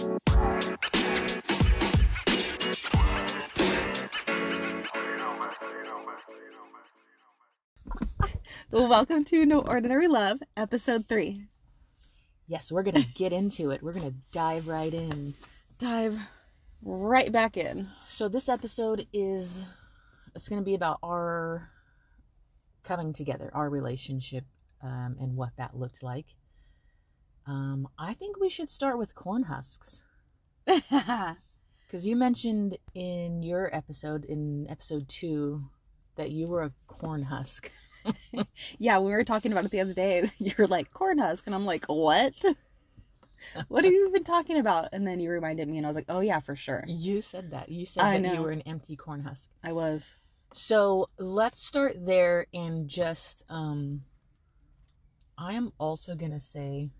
Well, welcome to No Ordinary Love, episode three. Yes, we're gonna get into it. We're gonna dive right in. Dive right back in. So this episode is it's gonna be about our coming together, our relationship, um, and what that looked like. Um, I think we should start with corn husks because you mentioned in your episode, in episode two, that you were a corn husk. yeah, we were talking about it the other day, and you're like, corn husk. And I'm like, what? what have you been talking about? And then you reminded me, and I was like, oh, yeah, for sure. You said that. You said I that you were an empty corn husk. I was. So let's start there and just um I am also gonna say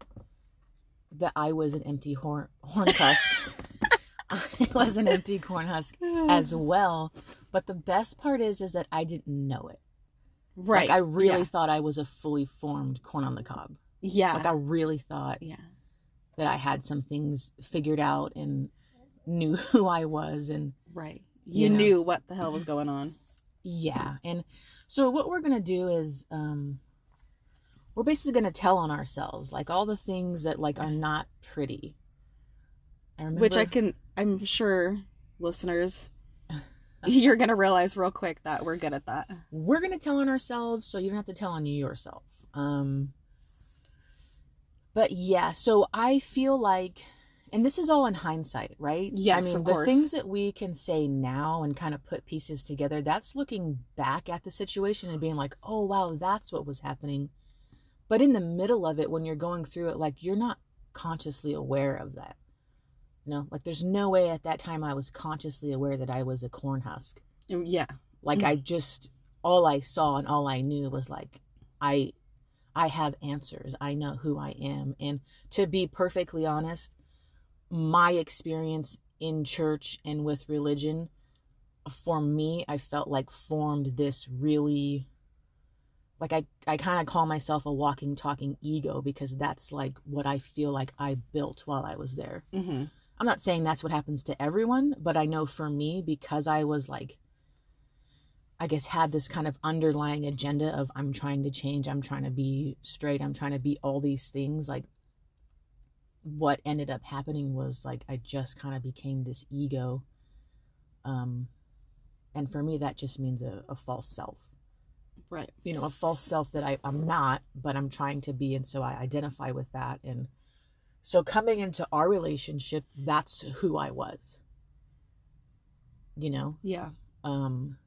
that I was an empty horn horn husk. I was an empty corn husk as well. But the best part is is that I didn't know it. right. Like I really Yeah. thought I was a fully formed corn on the cob. Yeah. Like I really thought yeah. that I had some things figured out and knew who I was and Right. You You know. knew what the hell was going on. Yeah. And so what we're going to do is um we're basically going to tell on ourselves like all the things that like are not pretty. I remember Which I can, I'm sure, listeners, you're going to realize real quick that we're good at that. we're going to tell on ourselves so you don't have to tell on you yourself. Um but yeah, so I feel like and this is all in hindsight, right? Yes, I mean, the things that we can say now and kind of put pieces together, that's looking back at the situation and being like, oh, wow, that's what was happening. But in the middle of it, when you're going through it, like, you're not consciously aware of that. You know, like, there's no way at that time I was consciously aware that I was a corn husk. Mm, yeah. Like, I mm. just, all I saw and all I knew was like, I. I have answers. I know who I am. And to be perfectly honest, my experience in church and with religion for me i felt like formed this really like i, I kind of call myself a walking talking ego because that's like what i feel like i built while i was there Mm-hmm. i'm not saying that's what happens to everyone but i know for me because i was like i guess had this kind of underlying agenda of i'm trying to change i'm trying to be straight i'm trying to be all these things like what ended up happening was like I just kind of became this ego. Um and for me that just means a, a false self. Right. You know, a false self that I, I'm not, but I'm trying to be and so I identify with that and so coming into our relationship, that's who I was. You know? Yeah. Um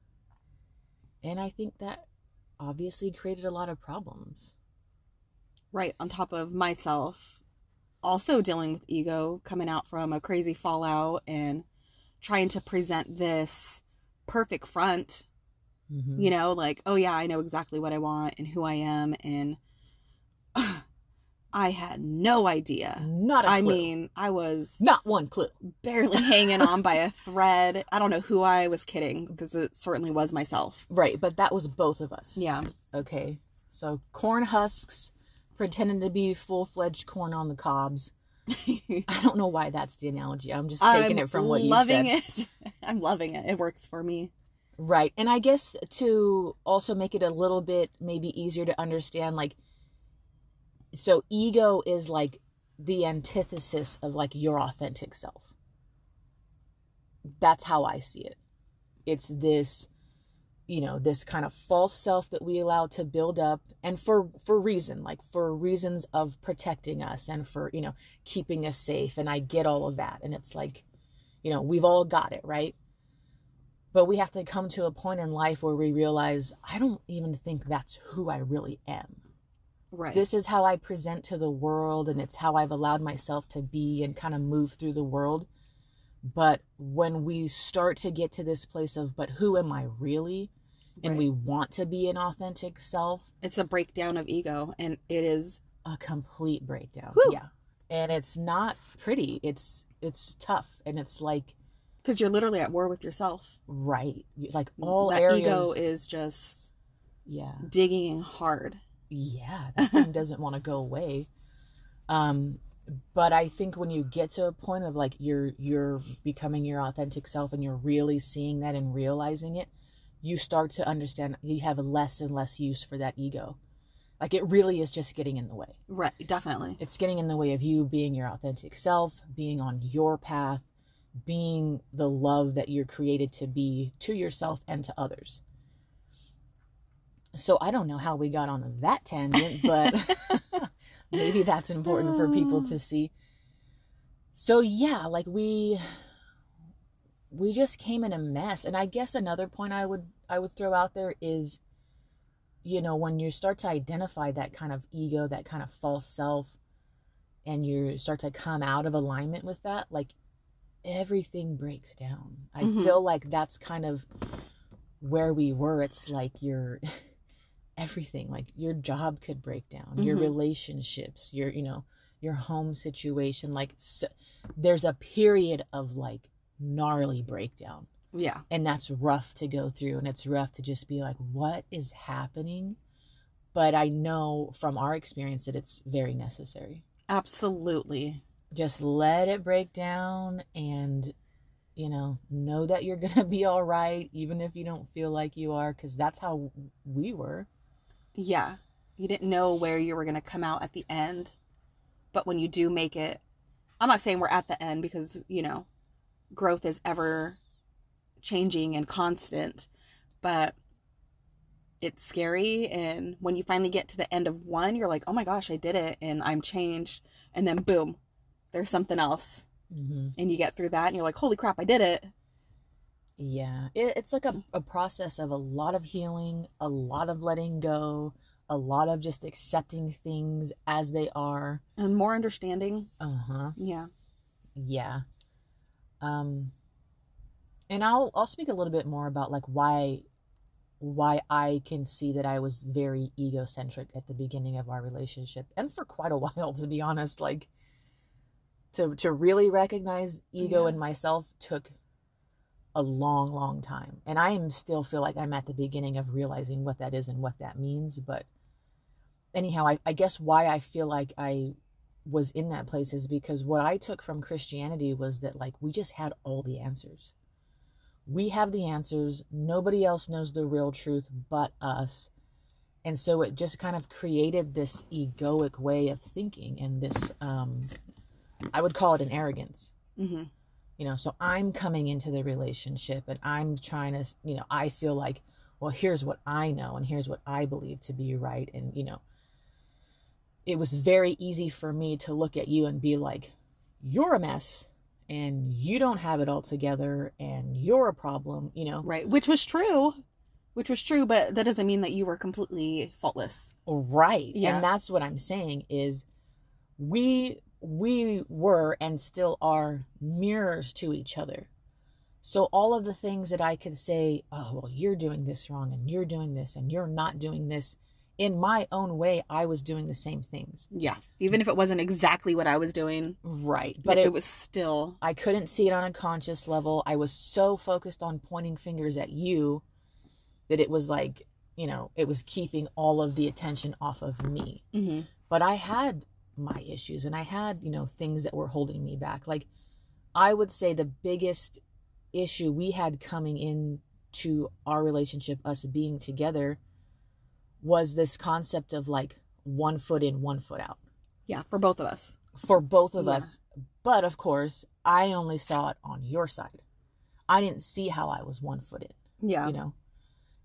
and I think that obviously created a lot of problems. Right. On top of myself, also dealing with ego, coming out from a crazy fallout and trying to present this perfect front, Mhm. you know, like, oh yeah, I know exactly what I want and who I am. And I had no idea. Not a I clue. I mean, I was not one clue. barely hanging on by a thread. I don't know who I was kidding because it certainly was myself. Right, but that was both of us. Yeah. Okay. So corn husks pretending to be full fledged corn on the cobs. I don't know why that's the analogy. I'm just taking I'm it from what you said. loving it. I'm loving it. It works for me. Right. And I guess to also make it a little bit maybe easier to understand, like, so ego is like the antithesis of like your authentic self. That's how I see it. It's this, you know, this kind of false self that we allow to build up and for for reason, like for reasons of protecting us and for, you know, keeping us safe. And I get all of that. And it's like, you know, we've all got it, right? But we have to come to a point in life where we realize I don't even think that's who I really am. Right. This is how I present to the world, and it's how I've allowed myself to be and kind of move through the world. But when we start to get to this place of, but who am I really? And Right. we want to be an authentic self, it's a breakdown of ego and it is a complete breakdown. Whew. Yeah. And it's not pretty. It's it's tough. And it's like because you're literally at war with yourself. right. Like all that areas. ego is just yeah. digging hard. yeah, that thing doesn't want to go away. Um, but I think when you get to a point of like you're you're becoming your authentic self and you're really seeing that and realizing it, you start to understand you have less and less use for that ego. Like it really is just getting in the way. Right, definitely. It's getting in the way of you being your authentic self, being on your path, being the love that you're created to be to yourself and to others. So I don't know how we got on that tangent, but maybe that's important for people to um. see. So yeah, like we we just came in a mess. And I guess another point I would I would throw out there is you know, when you start to identify that kind of ego, that kind of false self and you start to come out of alignment with that, like everything breaks down. I Mhm. feel like that's kind of where we were. It's like your everything, like your job could break down, your Mhm. relationships, your, you know, your home situation. Like, so, there's a period of like gnarly breakdown. Yeah. And that's rough to go through. And it's rough to just be like, what is happening? But I know from our experience that it's very necessary Absolutely. Just let it break down and you know know that you're gonna be all right even if you don't feel like you are because that's how we were Yeah. You didn't know where you were going to come out at the end. But when you do make it, I'm not saying we're at the end because, you know, growth is ever changing and constant, but it's scary. And when you finally get to the end of one, you're like, oh my gosh, I did it and I'm changed. And then boom, there's something else. mm-hmm. And you get through that and you're like, holy crap, I did it. yeah it, it's like a, a process of a lot of healing a lot of letting go a lot of just accepting things as they are And more understanding. uh-huh Yeah. yeah um and i'll i'll speak a little bit more about like why why i can see that i was very egocentric at the beginning of our relationship and for quite a while to be honest like to to really recognize ego Yeah. in myself took a long long time and i am still feel like i'm at the beginning of realizing what that is and what that means but anyhow i, I guess why i feel like i was in that place is because what I took from Christianity was that like we just had all the answers. We have the answers. Nobody else knows the real truth but us. And so it just kind of created this egoic way of thinking and this um I would call it an arrogance. hmm You know, so I'm coming into the relationship and I'm trying to, you know, I feel like, well, here's what I know and here's what I believe to be right and, you know, it was very easy for me to look at you and be like, you're a mess and you don't have it all together and you're a problem, you know? Right. Which was true. Which was true, but that doesn't mean that you were completely faultless. Right. Yeah. And that's what I'm saying is we we were and still are mirrors to each other. So all of the things that I could say, oh, well, you're doing this wrong and you're doing this and you're not doing this in my own way, I was doing the same things. Yeah. Even if it wasn't exactly what I was doing, Right. but it, it, was still I couldn't see it on a conscious level. I was so focused on pointing fingers at you that it was like, you know, it was keeping all of the attention off of me. Mhm. But I had my issues and I had, you know, things that were holding me back. Like I would say the biggest issue we had coming in to our relationship, us being together, was this concept of like one foot in, one foot out yeah, for both of us. for both of Yeah. us. But of course, I only saw it on your side. I didn't see how I was one footed, Yeah. you know?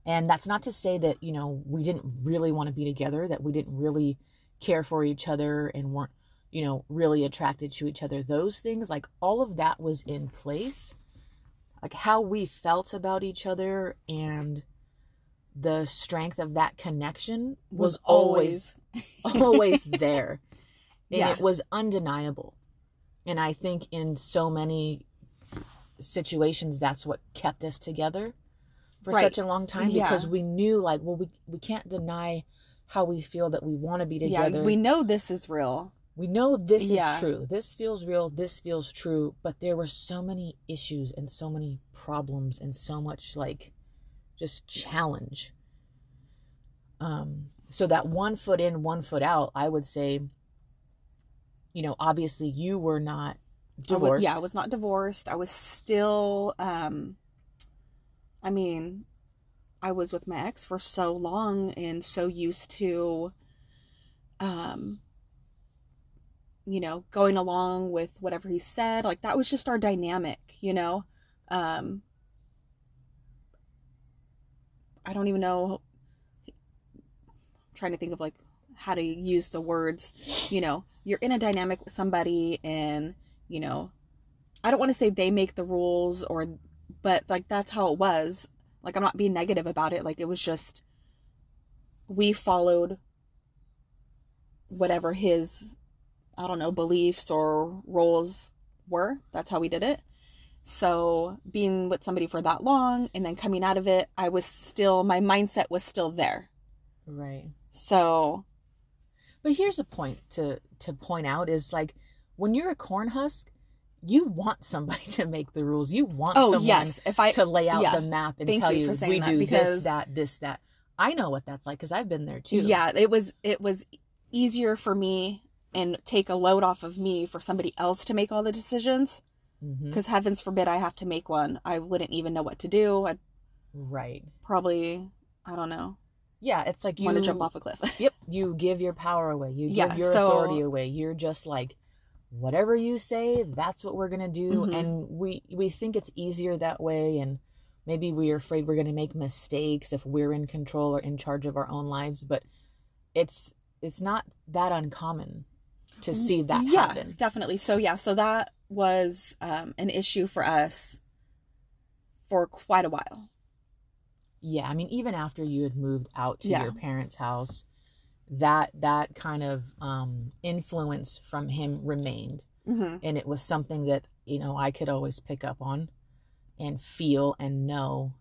And that's not to say that, you know, we didn't really want to be together, that we didn't really care for each other and weren't, you know, really attracted to each other. Those things, like all of that was in place. Like how we felt about each other and the strength of that connection was, Was always always there. And Yeah. it was undeniable. And I think in so many situations that's what kept us together for Right. such a long time Yeah. because we knew like well we we can't deny how we feel that we want to be together. Yeah, we know this is real. We know this Yeah. is true. This feels real. This feels true. But there were so many issues and so many problems and so much like just challenge. Um, so that one foot in, one foot out, I would say, you know, obviously you were not I wa- divorced. yeah, I was not divorced. I was still um I mean, I was with my ex for so long and so used to um you know, going along with whatever he said. Like that was just our dynamic, you know. Um I don't even know I'm trying to think of like how to use the words, you know, you're in a dynamic with somebody and, you know, I don't want to say they make the rules or but like that's how it was. Like I'm not being negative about it. Like it was just we followed whatever his I don't know, beliefs or roles were. That's how we did it. So, being with somebody for that long and then coming out of it, I was still my mindset was still there. Right. So, But here's a point to to point out is like when you're a corn husk, you want somebody to make the rules. You want oh someone yes, if I to lay out yeah. the map and Thank tell you you, we do because- this, that, this, that. I know what that's like because I've been there too. Yeah, it was it was easier for me and take a load off of me for somebody else to make all the decisions mm-hmm. because heavens forbid I have to make one. I wouldn't even know what to do. I'd Right. probably I don't know, Yeah, it's like you want to jump off a cliff. Yep, you give your power away. You Yeah, give your so- authority away. You're just like whatever you say, that's what we're going to do Mhm. and we we think it's easier that way and maybe we're afraid we're going to make mistakes if we're in control or in charge of our own lives, but it's it's not that uncommon to see that Mm, yeah, happen. definitely. So yeah, so that was um, an issue for us for quite a while. Yeah, I mean even after you had moved out to Yeah. your parents' house, that that kind of um influence from him remained. hmm and it was something that you know I could always pick up on and feel and know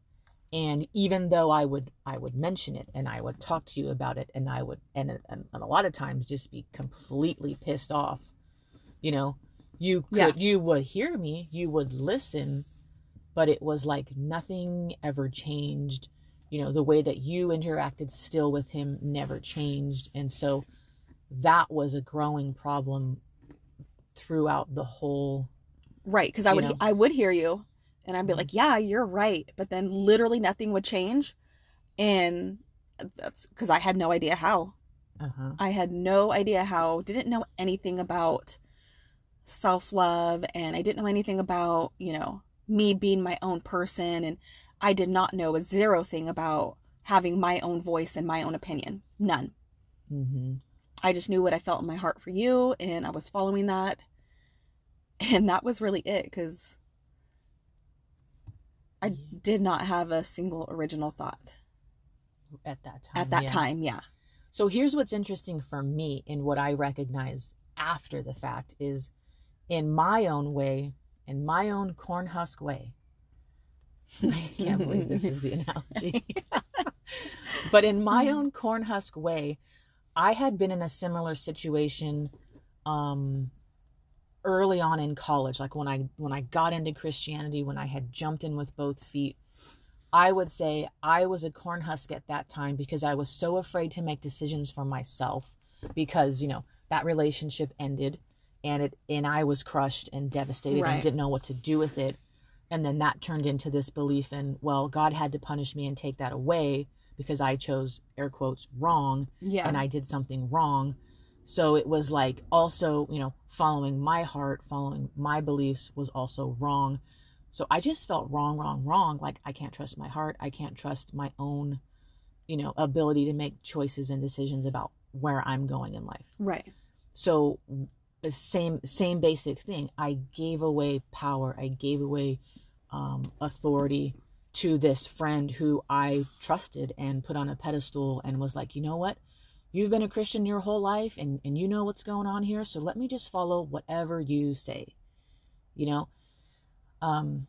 and even though I would I would mention it and I would talk to you about it and I would and, and, and a lot of times just be completely pissed off you know you could Yeah. you would hear me you would listen but it was like nothing ever changed you know the way that you interacted still with him never changed and so that was a growing problem throughout the whole Right, because I would know? I would hear you, and I'd be like, "Yeah, you're right," but then literally nothing would change, and that's because I had no idea how. uh-huh I had no idea how. Didn't know anything about self love, and I didn't know anything about you know me being my own person, and I did not know a zero thing about having my own voice and my own opinion. None. hmm I just knew what I felt in my heart for you, and I was following that. And that was really it, because I did not have a single original thought at that time at that yeah. time. Yeah. so here's what's interesting for me and what i recognize after the fact is in my own way in my own corn husk way i can't believe this is the analogy but in my own corn husk way i had been in a similar situation um early on in college like when i when i got into christianity when i had jumped in with both feet i would say i was a corn husk at that time because i was so afraid to make decisions for myself because you know that relationship ended and it and i was crushed and devastated Right. and didn't know what to do with it and then that turned into this belief in well god had to punish me and take that away because i chose air quotes wrong Yeah. and I did something wrong. So it was like also, you know, following my heart, following my beliefs was also wrong. So I just felt wrong, wrong, wrong. Like I can't trust my heart. I can't trust my own, you know, ability to make choices and decisions about where I'm going in life. right. So the same same basic thing. I gave away power. I gave away um, authority to this friend who I trusted and put on a pedestal and was like, you know what? You've been a Christian your whole life and, and you know what's going on here, so let me just follow whatever you say. You know? Um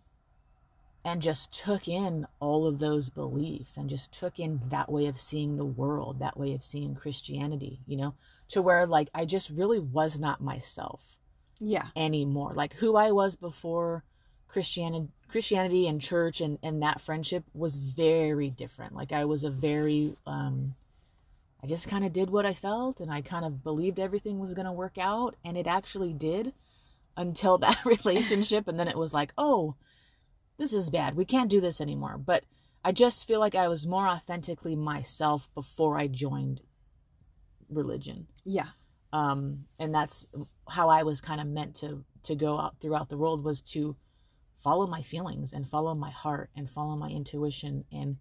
and just took in all of those beliefs and just took in that way of seeing the world, that way of seeing Christianity, you know? to where like I just really was not myself Yeah. anymore. Like who I was before Christianity Christianity and church and and that friendship was very different. Like I was a very um I just kind of did what I felt and I kind of believed everything was going to work out and it actually did until that relationship and then it was like, "Oh, this is bad. We can't do this anymore." But I just feel like I was more authentically myself before I joined religion. Yeah. Um and that's how I was kind of meant to to go out throughout the world was to follow my feelings and follow my heart and follow my intuition and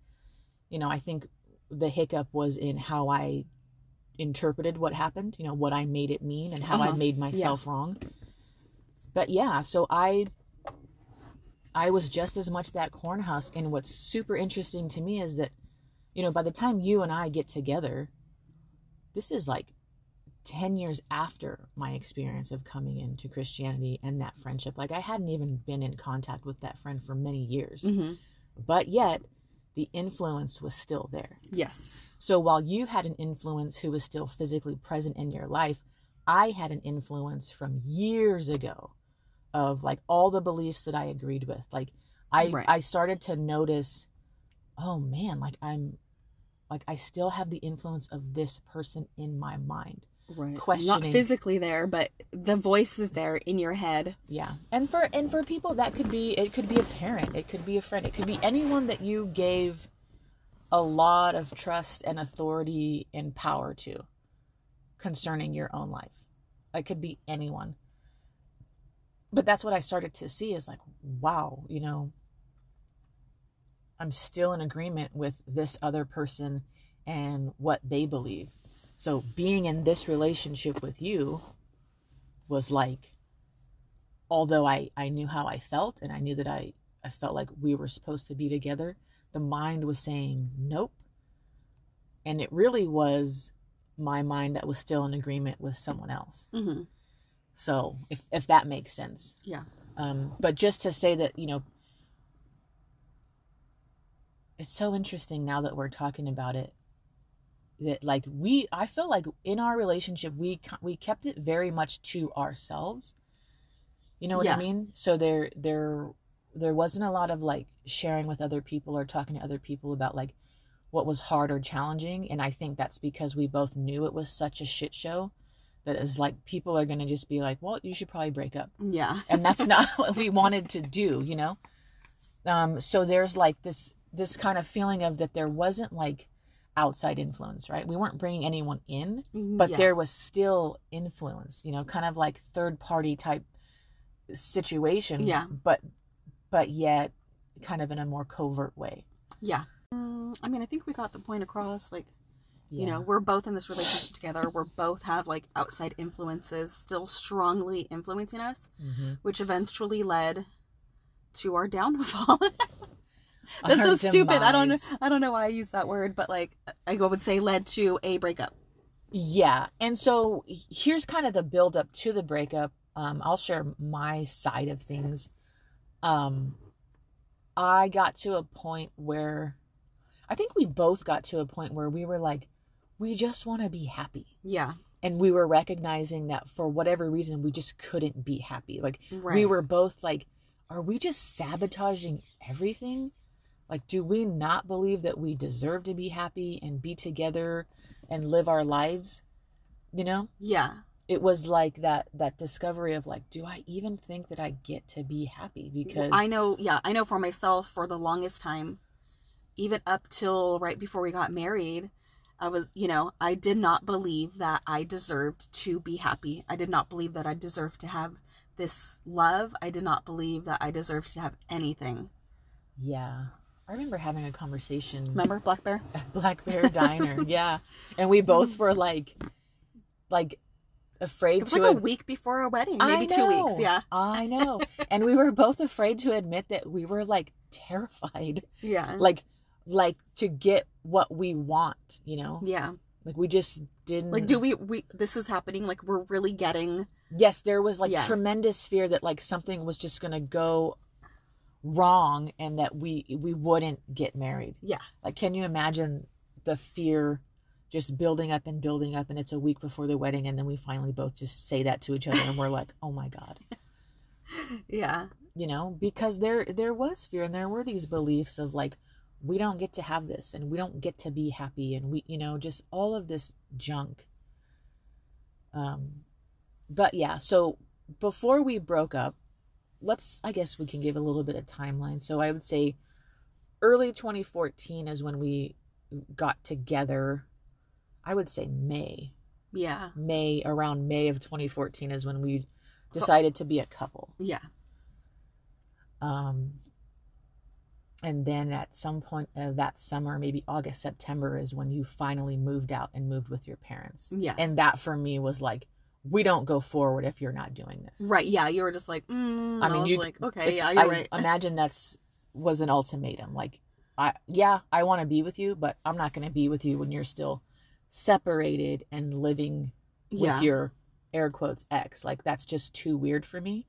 you know, I think the hiccup was in how I interpreted what happened, you know, what I made it mean and how I Uh-huh. made myself wrong. But yeah, so I I was just as much that corn husk and what's super interesting to me is that you know, by the time you and I get together, this is like 10 years after my experience of coming into Christianity and that friendship. Like I hadn't even been in contact with that friend for many years. Mm-hmm. But yet the influence was still there. Yes. So while you had an influence who was still physically present in your life, I had an influence from years ago of like all the beliefs that I agreed with. Like I Right. I started to notice, oh man, like I'm like I still have the influence of this person in my mind. Right. Not physically there, but the voice is there in your head. Yeah. And for and for people that could be it could be a parent, it could be a friend, it could be anyone that you gave a lot of trust and authority and power to concerning your own life. It could be anyone. But that's what I started to see is like, wow, you know, I'm still in agreement with this other person and what they believe. So being in this relationship with you was like although I, I knew how I felt and I knew that I, I felt like we were supposed to be together, the mind was saying nope. And it really was my mind that was still in agreement with someone else. Mm-hmm. So if if that makes sense. Yeah. Um, but just to say that, you know, it's so interesting now that we're talking about it that like we I feel like in our relationship we we kept it very much to ourselves. You know what Yeah. I mean? So there there there wasn't a lot of like sharing with other people or talking to other people about like what was hard or challenging and I think that's because we both knew it was such a shit show that is like people are going to just be like, "Well, you should probably break up." Yeah. and that's not what we wanted to do you know um so there's like this this kind of feeling of that there wasn't like outside influence right we weren't bringing anyone in but Yeah. there was still influence you know kind of like third party type situation Yeah. but but yet kind of in a more covert way Yeah. Mm, I mean, I think we got the point across. Like, you know, we're both in this relationship together. We're both have like outside influences still strongly influencing us, Mhm. which eventually led to our downfall. That's so stupid. I don't know. I don't know why I use that word, but like I would say led to a breakup. Yeah. And so here's kind of the build up to the breakup. Um, I'll share my side of things. Um, I got to a point where I think we both got to a point where we were like, we just want to be happy. Yeah. And we were recognizing that for whatever reason, we just couldn't be happy. Like, Right. we were both like, are we just sabotaging everything? Like, do we not believe that we deserve to be happy and be together and live our lives? You know, Yeah. it was like that that discovery of like, do I even think that I get to be happy? Because I know, yeah, I know for myself for the longest time, even up till right before we got married, I was, you know, I did not believe that I deserved to be happy. I did not believe that I deserved to have this love. I did not believe that I deserved to have anything. yeah, I remember having a conversation Remember Black Bear? at Black Bear Diner. yeah, and we both were like, like afraid It was to like a week before our wedding, maybe two weeks. Yeah. I know. And we were both afraid to admit that we were like terrified. Yeah. Like like to get what we want, you know? yeah. Like we just didn't Like, do we, we, this is happening. Like, we're really getting, Yes, there was like Yeah. tremendous fear that like something was just going to go wrong and that we we wouldn't get married. yeah. Like can you imagine the fear just building up and building up and it's a week before the wedding and then we finally both just say that to each other and we're like, "Oh my god." Yeah. you know because there there was fear and there were these beliefs of like we don't get to have this and we don't get to be happy and we you know just all of this junk um but yeah so before we broke up let's i guess we can give a little bit of timeline so i would say early 2014 is when we got together i would say may Yeah. may around may of 2014 is when we decided to be a couple Yeah. um and then at some point of that summer maybe august september is when you finally moved out and moved with your parents Yeah. and that for me was like we don't go forward if you're not doing this Right. Yeah. You were just like, mm, I I mean, was you- like, okay, yeah, you're I right. imagine that's was an ultimatum. Like, I yeah, I want to be with you, but I'm not going to be with you when you're still separated and living yeah. with your air quotes ex. Like that's just too weird for me.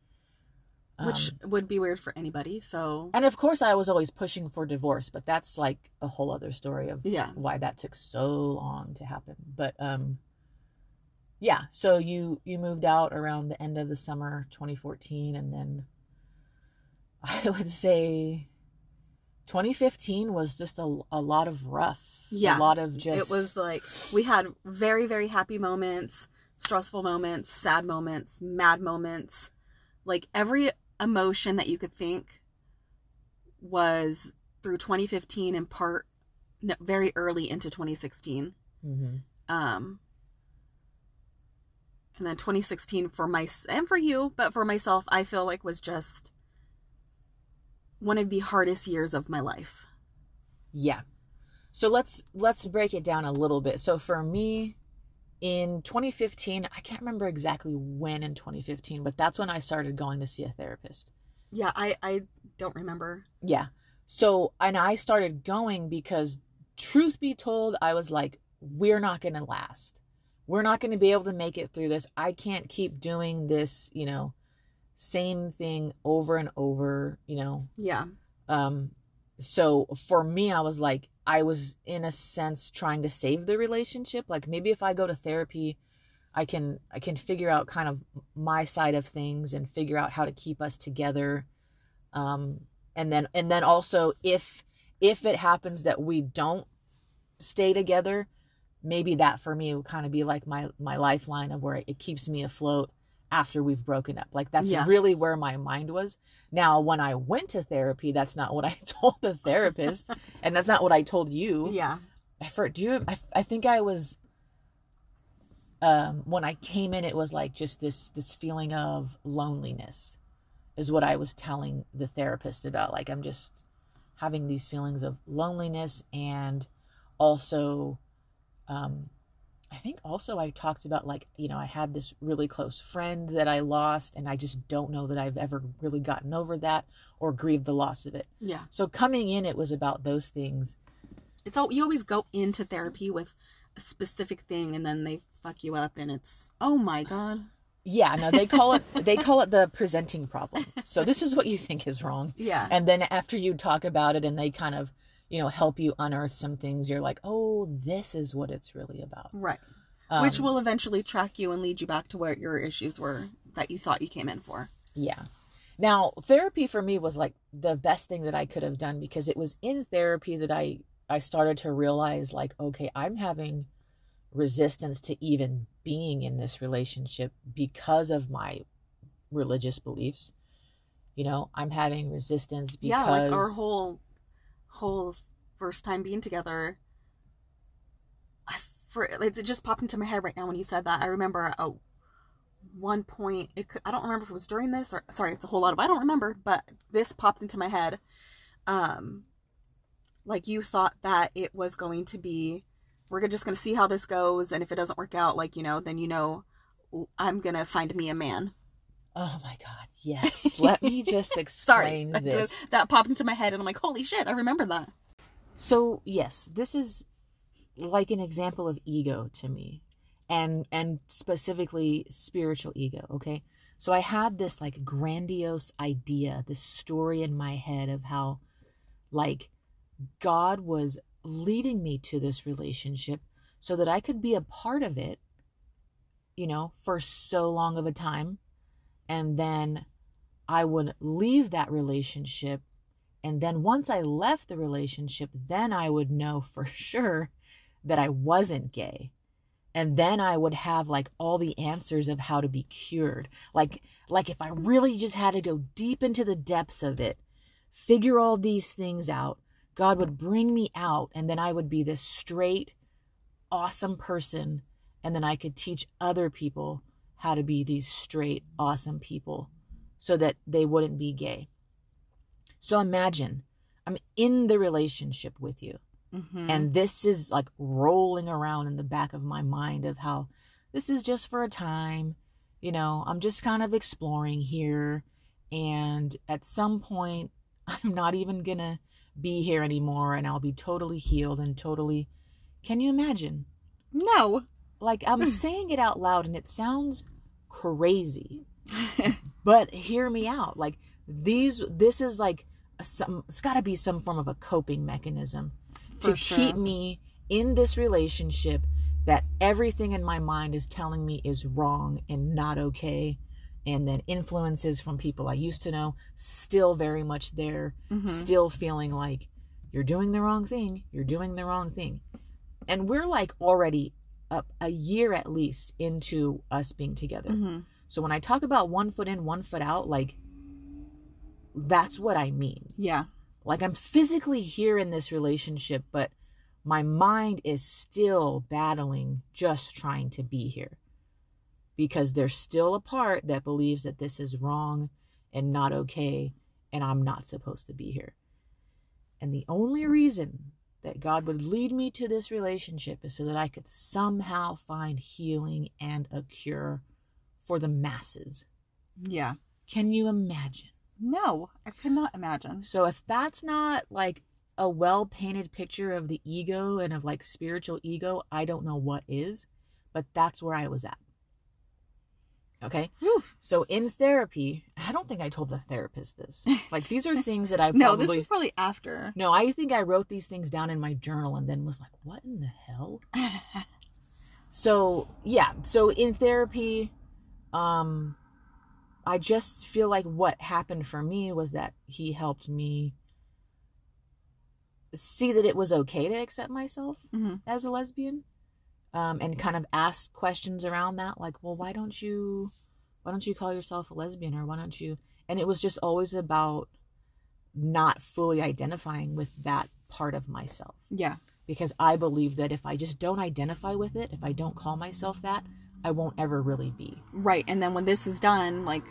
Which Um, would be weird for anybody. So, and of course, I was always pushing for divorce, but that's like a whole other story of yeah. why that took so long to happen. But um, yeah. So you you moved out around the end of the summer 2014, and then I would say 2015 was just a, a lot of rough. Yeah. a lot of just It was like we had very, very happy moments, stressful moments, sad moments, mad moments. Like every emotion that you could think was through 2015 and part no, very early into 2016. Mhm. Um, and then 2016 for my and for you, but for myself, I feel like was just one of the hardest years of my life. Yeah. So let's let's break it down a little bit. So for me in 2015, I can't remember exactly when in 2015, but that's when I started going to see a therapist. Yeah, I I don't remember. Yeah. So, and I started going because, truth be told, I was like, we're not going to last. We're not going to be able to make it through this. I can't keep doing this, you know, same thing over and over, you know. Yeah. Um, so for me, I was like, I was in a sense trying to save the relationship. Like maybe if I go to therapy, I can I can figure out kind of my side of things and figure out how to keep us together. Um, and then and then also if if it happens that we don't stay together, maybe that for me would kind of be like my my lifeline of where it keeps me afloat after we've broken up. Like that's Yeah. really where my mind was. Now, when I went to therapy, that's not what I told the therapist, and that's not what I told you. Yeah. I for do you I, I think I was um when I came in it was like just this this feeling of loneliness is what I was telling the therapist about like I'm just having these feelings of loneliness and also um I think also I talked about like you know I had this really close friend that I lost and I just don't know that I've ever really gotten over that or grieved the loss of it. Yeah. So coming in it was about those things It's all you always go into therapy with a specific thing and then they fuck you up and it's oh my god. Yeah, no, they call it they call it the presenting problem. So this is what you think is wrong. Yeah. And then after you talk about it and they kind of, you know, help you unearth some things, you're like, "Oh, this is what it's really about." right. Um, Which will eventually track you and lead you back to where your issues were that you thought you came in for. Yeah. Now, therapy for me was like the best thing that I could have done because it was in therapy that I I started to realize like, okay, I'm having resistance to even being in this relationship because of my religious beliefs. You know, I'm having resistance because Yeah, like our whole whole first time being together. I for it just popped into my head right now when you said that. I remember at one point it could, I don't remember if it was during this or sorry, it's a whole lot of I don't remember, but this popped into my head. Um like you thought that it was going to be we're just going to see how this goes and if it doesn't work out like, you know, then you know I'm going to find me a man. Oh my god, yes. Let me just Sorry. explain That, this. just- that popped into my head and I'm like, "Holy shit, I remember that." So, yes, this is like an example of ego to me and and specifically spiritual ego, okay? So I had this like grandiose idea, this story in my head of how like God was leading me to this relationship so that I could be a part of it, you know, for so long of a time. And then I would leave that relationship And then once I left the relationship, then I would know for sure that I wasn't gay. And then I would have like all the answers of how to be cured. Like like if I really just had to go deep into the depths of it, figure all these things out, God would bring me out and then I would be this straight awesome person and then I could teach other people how to be these straight awesome people so that they wouldn't be gay. So imagine I'm in the relationship with you. Mm-hmm. And this is like rolling around in the back of my mind of how this is just for a time. You know, I'm just kind of exploring here. And at some point, I'm not even going to be here anymore and I'll be totally healed and totally. Can you imagine? no. Like, I'm saying it out loud and it sounds crazy but hear me out like these this is like some it's got to be some form of a coping mechanism to sure. keep me in this relationship that everything in my mind is telling me is wrong and not okay and then influences from people I used to know still very much there Mhm. still feeling like you're doing the wrong thing you're doing the wrong thing and we're like already up a year at least into us being together Mhm. so when I talk about one foot in, one foot out, like that's what I mean. Yeah. Like I'm physically here in this relationship, but my mind is still battling just trying to be here. Because there's still a part that believes that this is wrong and not okay and I'm not supposed to be here. And the only reason that God would lead me to this relationship is so that I could somehow find healing and a cure for the masses. Yeah. Can you imagine? No, I could not imagine. So if that's not like a well painted picture of the ego and of like spiritual ego, I don't know what is, but that's where I was at. Okay. Whew. So in therapy, I don't think I told the therapist this. Like these are things that I No, probably this is probably after. No, I think I wrote these things down in my journal and then was like, what in the hell? So, yeah. So in therapy, um I just feel like what happened for me was that he helped me see that it was okay to accept myself Mhm. as a lesbian. Um, and kind of ask questions around that, like, well, why don't you, why don't you call yourself a lesbian, or why don't you? And it was just always about not fully identifying with that part of myself Yeah. because I believe that if I just don't identify with it, if I don't call myself that, I won't ever really be. Right. And then when this is done, like,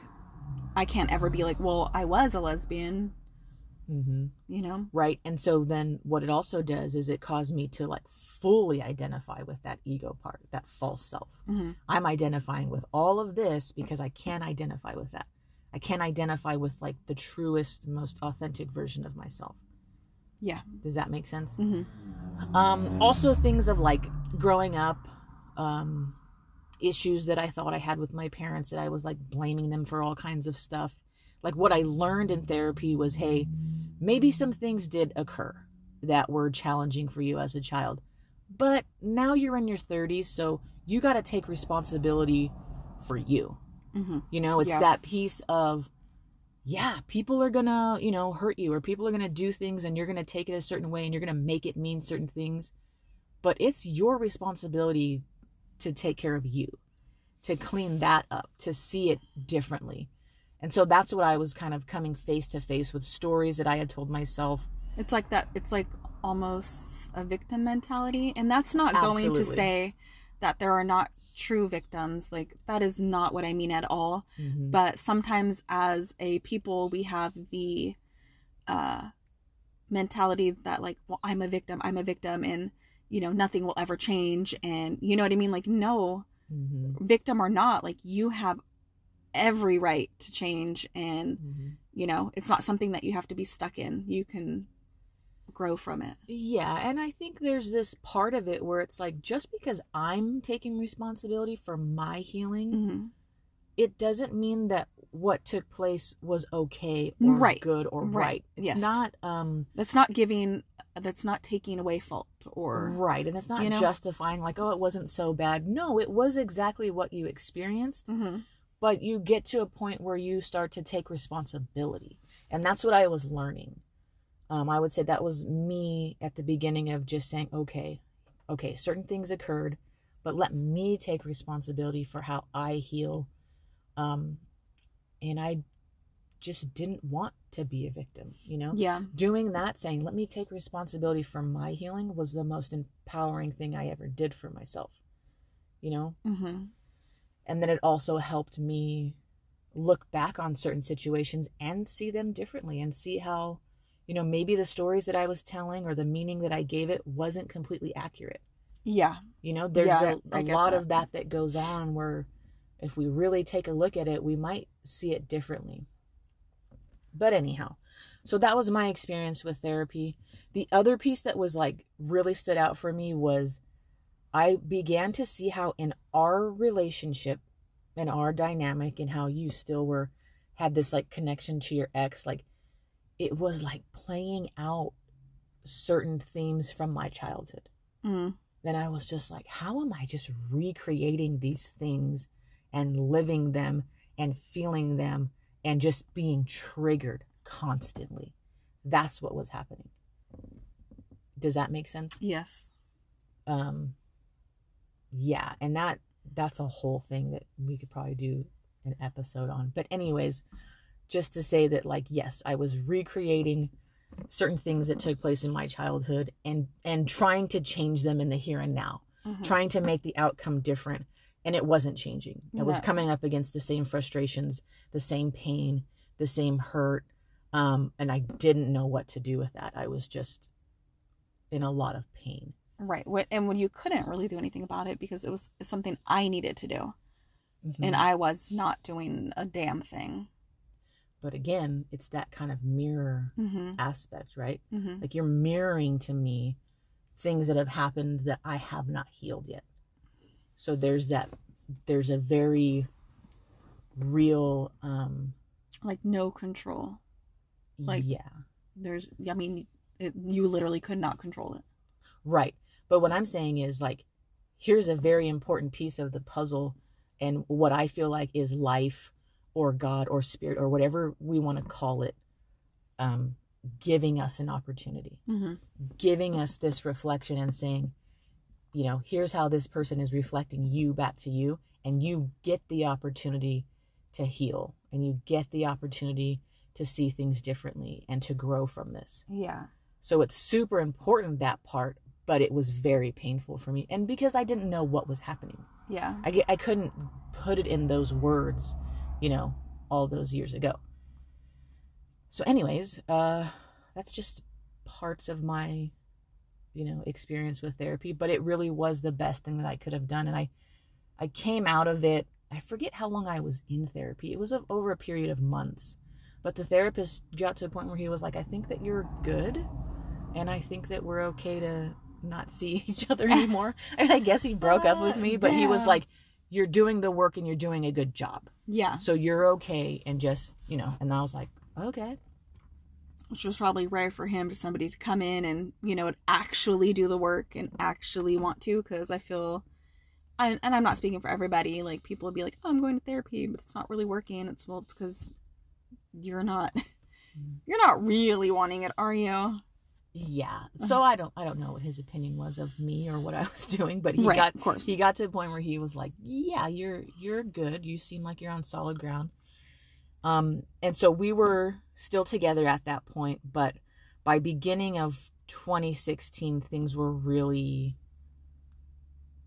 I can't ever be like, well, I was a lesbian, Mm-hmm. you know? Right. And so then what it also does is it caused me to like fully identify with that ego part, that false self. hmm I'm identifying with all of this because I can't identify with that. I can't identify with like the truest, most authentic version of myself. Yeah. Does that make sense? Mm-hmm. Um, also things of like growing up, um, issues that I thought I had with my parents that I was like blaming them for all kinds of stuff. Like what I learned in therapy was, hey, maybe some things did occur that were challenging for you as a child. But now you're in your 30s, so you got to take responsibility for you. hmm You know, it's Yeah. that piece of, yeah, people are gonna, you know, hurt you, or people are gonna do things and you're gonna take it a certain way and you're gonna make it mean certain things. But it's your responsibility to take care of you, to clean that up, to see it differently. And so that's what I was kind of coming face to face with stories that I had told myself. It's like that. It's like almost a victim mentality. And that's not going to say that there are not true victims. Like, that is not what I mean at all. Mhm. But sometimes as a people, we have the uh, mentality that, like, well, I'm a victim, I'm a victim, and, you know, nothing will ever change. And you know what I mean? Like, no, Mhm. victim or not, like, you have every right to change. And, Mhm. you know, it's not something that you have to be stuck in. You can grow from it. Yeah, and I think there's this part of it where it's like just because I'm taking responsibility for my healing, hmm it doesn't mean that what took place was okay or Right. good or Right. right. It's Yes. not um That's not giving, that's not taking away fault or, right and it's not you know? justifying like oh it wasn't so bad. No, it was exactly what you experienced, hmm but you get to a point where you start to take responsibility. And that's what I was learning. Um, I would say that was me at the beginning of just saying, okay, okay, certain things occurred, but let me take responsibility for how I heal. Um, and I just didn't want to be a victim, you know? Yeah. Doing that, saying, let me take responsibility for my healing was the most empowering thing I ever did for myself, you know? Mm-hmm. And then it also helped me look back on certain situations and see them differently and see how, you know, maybe the stories that I was telling or the meaning that I gave it wasn't completely accurate. Yeah. You know, there's Yeah, a, a lot that. of that that goes on where if we really take a look at it, we might see it differently. But anyhow, so that was my experience with therapy. The other piece that was like really stood out for me was I began to see how in our relationship and our dynamic and how you still were had this like connection to your ex like it was like playing out certain themes from my childhood Mm. then I was just like, how am I just recreating these things and living them and feeling them and just being triggered constantly? That's what was happening. Does that make sense? Yes. Um yeah, and that that's a whole thing that we could probably do an episode on. But anyways, just to say that like yes, I was recreating certain things that took place in my childhood and and trying to change them in the here and now Mhm. trying to make the outcome different and it wasn't changing it was coming up against the same frustrations the same pain the same hurt um and i didn't know what to do with that i was just in a lot of pain Right. What and when you couldn't really do anything about it because it was something I needed to do. Mhm. And I was not doing a damn thing. but again it's that kind of mirror Mm-hmm. aspect right Mm-hmm. like you're mirroring to me things that have happened that i have not healed yet so there's that there's a very real um Like no control. Like- yeah There's I mean it, you literally could not control it. right but what i'm saying is like here's a very important piece of the puzzle and what i feel like is life or god or spirit or whatever we want to call it um giving us an opportunity Mm-hmm. giving us this reflection and saying, you know, here's how this person is reflecting you back to you, and you get the opportunity to heal, and you get the opportunity to see things differently and to grow from this. Yeah. So it's super important that part, but it was very painful for me, and because I didn't know what was happening, Yeah. I I couldn't put it in those words, you know, all those years ago. So, anyways, uh, that's just parts of my, you know, experience with therapy. But it really was the best thing that I could have done, and I, I came out of it. I forget how long I was in therapy. It was a, over a period of months, but the therapist got to a point where he was like, "I think that you're good, and I think that we're okay to not see each other anymore." and I guess he broke up with me, but he was like, "You're doing the work and you're doing a good job, Yeah. so you're okay." And just you know, and I was like, "Okay." Which was probably rare for him to somebody to come in and, you know, actually do the work and actually want to because I feel and, and I'm not speaking for everybody. Like people would be like, "Oh, I'm going to therapy, but it's not really working." It's well, it's because you're not, you're not really wanting it, are you? Yeah. So I don't I don't know what his opinion was of me or what I was doing, but he right, got of course. he got to a point where he was like, "Yeah, you're you're good. You seem like you're on solid ground." Um and so we were still together at that point, but by beginning of 2016 things were really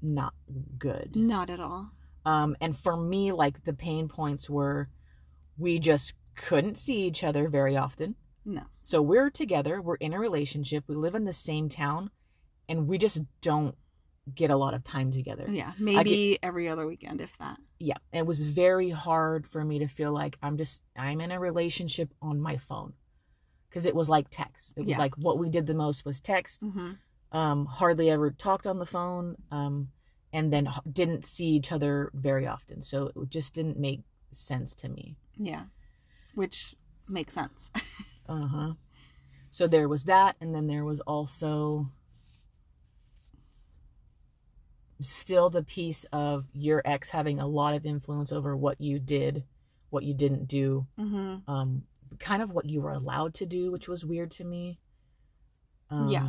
not good. not at all. Um, and for me, like the pain points were we just couldn't see each other very often. No. So we're together, we're in a relationship, we live in the same town, and we just don't get a lot of time together. Yeah, maybe every other weekend, if that. Yeah. It was very hard for me to feel like I'm just, I'm in a relationship on my phone. Because it was like text. It was Yeah. like what we did the most was text. Mm-hmm. Um, hardly ever talked on the phone. Um, and then didn't see each other very often. So it just didn't make sense to me. Yeah, which makes sense. Uh huh. So there was that, and then there was also still the piece of your ex having a lot of influence over what you did, what you didn't do, mm-hmm. um, kind of what you were allowed to do, which was weird to me. Um, Yeah.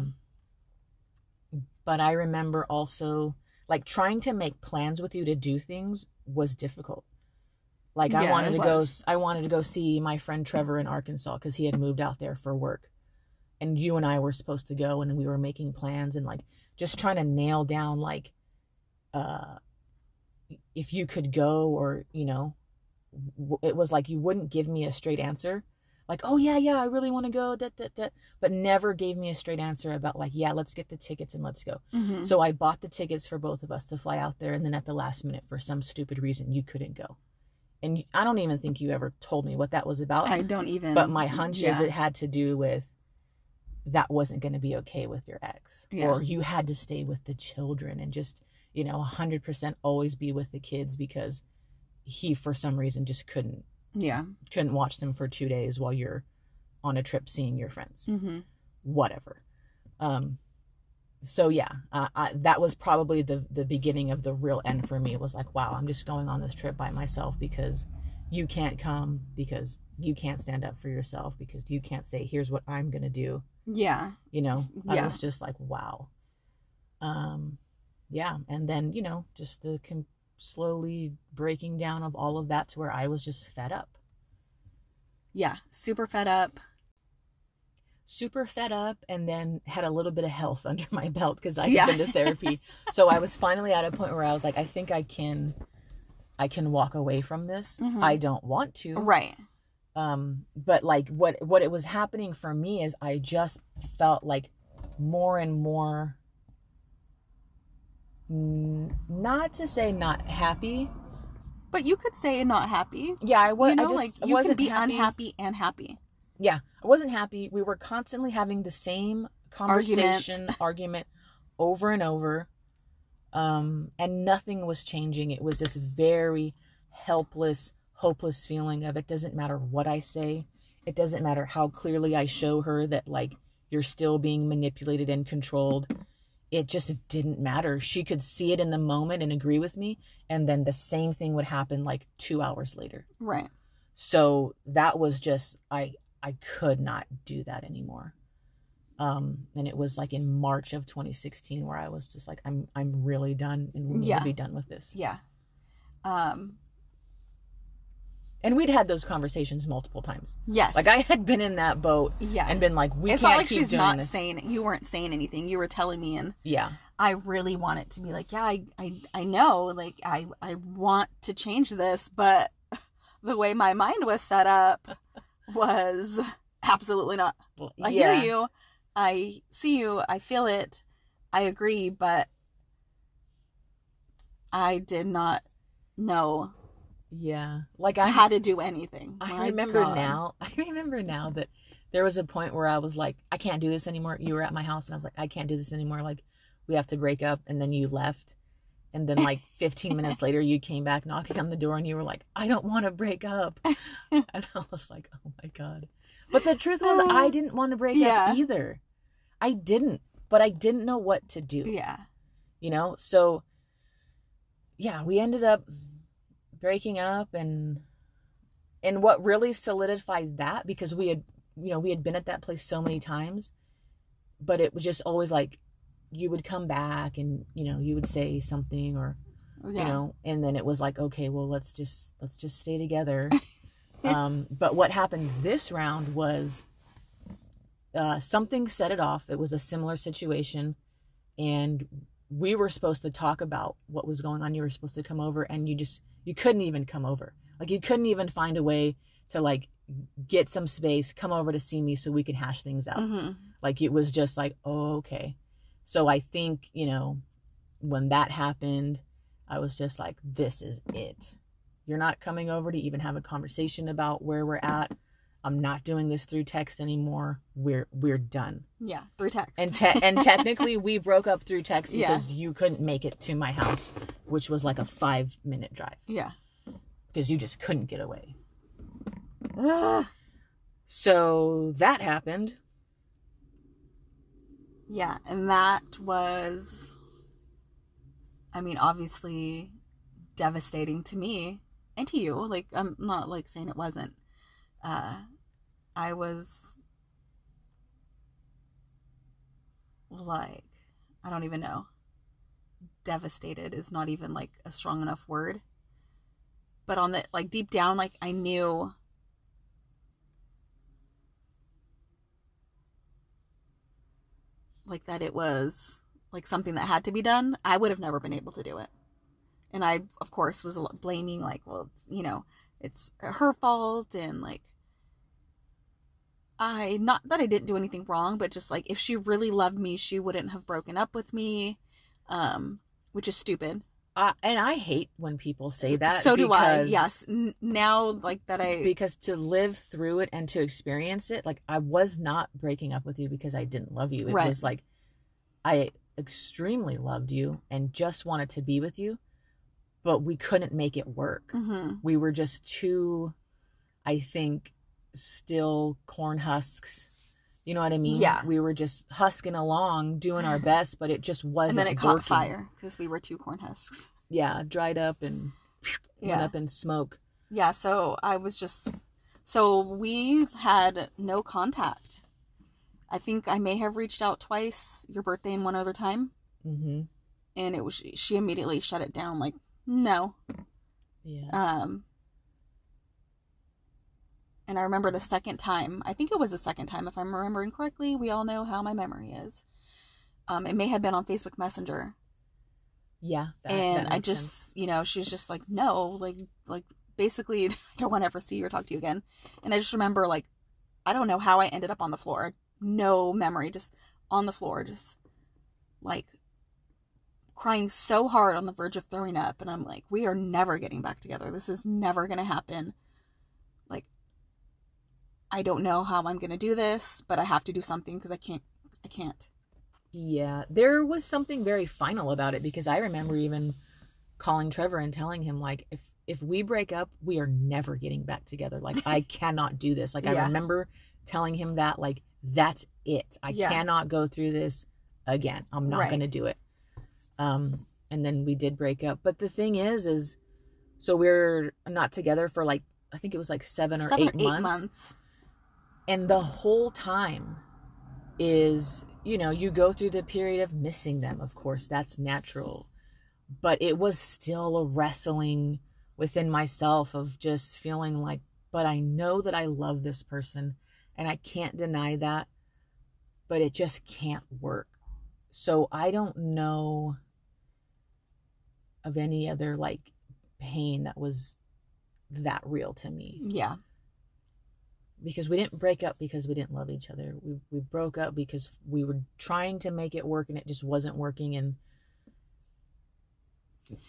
But I remember also like trying to make plans with you to do things was difficult. Like I wanted to go. I wanted to go see my friend Trevor in Arkansas cuz he had moved out there for work. And you and I were supposed to go and we were making plans and like just trying to nail down like uh if you could go or, you know, w- it was like you wouldn't give me a straight answer. Like, "Oh yeah, yeah, I really want to go." Da, da, da, but never gave me a straight answer about like, "Yeah, let's get the tickets and let's go." Mhm. So I bought the tickets for both of us to fly out there, and then at the last minute, for some stupid reason, you couldn't go. And I don't even think you ever told me what that was about. I don't even. but my hunch is it had to do with that wasn't going to be okay with your ex, Yeah. or you had to stay with the children and just you know 100% always be with the kids because he for some reason just couldn't Yeah. couldn't watch them for two days while you're on a trip seeing your friends hmm whatever. Um, so yeah, uh, I, that was probably the the beginning of the real end for me. It was like, wow, I'm just going on this trip by myself because you can't come because you can't stand up for yourself because you can't say, here's what I'm gonna do. Yeah. You know, I was just like, wow. Um, yeah, and then you know, just the com- slowly breaking down of all of that to where I was just fed up. Yeah. Super fed up. Super fed up and then had a little bit of health under my belt because I had Yeah. been to therapy. so I was finally at a point where I was like, I think I can I can walk away from this. Mhm. I don't want to. Right. Um but like what what it was happening for me is I just felt like more and more mm, not to say not happy. But you could say not happy. Yeah, I was you know, I just like you can be happy. unhappy and happy. Yeah, I wasn't happy. We were constantly having the same conversation, argument over and over. Um, and nothing was changing. It was this very helpless, hopeless feeling of it doesn't matter what I say. It doesn't matter how clearly I show her that like you're still being manipulated and controlled. It just didn't matter. She could see it in the moment and agree with me, and then the same thing would happen like 2 hours later Right. so that was just i i could not do that anymore um and it was like in march of 2016 where i was just like i'm i'm really done and we need Yeah. to be done with this Yeah. Um. and we'd had those conversations multiple times Yes. like i had been in that boat Yeah. and been like we it's can't not like keep she's doing not this saying you weren't saying anything. You were telling me, and yeah I really want it to be like, yeah, I, I, I know, like I, I want to change this, but the way my mind was set up was absolutely not. I yeah. hear you, I see you, I feel it, I agree, but I did not know yeah like i had to do anything. I My remember God. now. I remember now that there was a point where I was like, I can't do this anymore. You were at my house and I was like, I can't do this anymore. Like, we have to break up. And then you left. And then, like, 15 minutes later, you came back knocking on the door and you were like, I don't want to break up. and I was like, oh my God. But the truth was, I oh, didn't want to break Yeah. up either. I didn't. But I didn't know what to do Yeah. you know so yeah we ended up breaking up and and what really solidified that because we had you know we had been at that place so many times but it was just always like you would come back and you know you would say something or Yeah. you know and then it was like okay well let's just let's just stay together. Um but what happened this round was uh something set it off. It was a similar situation and we were supposed to talk about what was going on. You were supposed to come over and you just you couldn't even come over. Like you couldn't even find a way to like get some space come over to see me so we could hash things out. Mhm. like it was just like oh okay so i think you know when that happened i was just like this is it you're not coming over to even have a conversation about where we're at i'm not doing this through text anymore we're we're done Yeah. Through text. and te- and technically we broke up through text Yeah. because you couldn't make it to my house which was like a 5 minute drive yeah. because you just couldn't get away Ugh. so that happened Yeah, and that was, I mean, obviously devastating to me and to you. Like, I'm not like saying it wasn't. Uh, I was like I don't even know. Devastated is not even like a strong enough word. But on the like deep down like I knew like that it was like something that had to be done, I would have never been able to do it. And I, of course, was blaming, like, well, you know, it's her fault and like I not that I didn't do anything wrong, but just like if she really loved me, she wouldn't have broken up with me, um, which is stupid. Uh, and I hate when people say that. So do I. Yes. N- now, like that, I because to live through it and to experience it, like I was not breaking up with you because I didn't love you. It Right. was like I extremely loved you and just wanted to be with you, but we couldn't make it work. Mhm. We were just too, I think, still corn husks. You know what I mean? Yeah. We were just husking along, doing our best, but it just wasn't. And then it caught working. fire because we were two corn husks. Yeah, dried up and went Yeah. up in smoke. Yeah. So I was just so we had no contact. I think I may have reached out twice, your birthday and one other time, hmm and it was she immediately shut it down. Like no. Yeah. Um, and I remember the second time, I think it was the second time, if I'm remembering correctly. We all know how my memory is. Um, it may have been on Facebook Messenger. Yeah. that- and that I just, sense. you know, she was just like, no, like, like basically, I don't want to ever see you or talk to you again. And I just remember, like, I don't know how I ended up on the floor. No memory, just on the floor, just like crying so hard on the verge of throwing up. And I'm like, we are never getting back together. This is never going to happen. I don't know how I'm going to do this, but I have to do something because I can't, I can't. Yeah, there was something very final about it because I remember even calling Trevor and telling him like if if we break up, we are never getting back together. Like I cannot do this. Like I remember telling him that like that's it. I Yeah. cannot go through this again. I'm not Right. going to do it. Um and then we did break up. But the thing is is so we're not together for like I think it was like 7 or Seven 8 or eight months months. And the whole time is you know you go through the period of missing them of course that's natural. But it was still a wrestling within myself of just feeling like but i know that i love this person and i can't deny that but it just can't work. So i don't know of any other like pain that was that real to me. Yeah. Because we didn't break up because we didn't love each other. We we broke up because we were trying to make it work and it just wasn't working and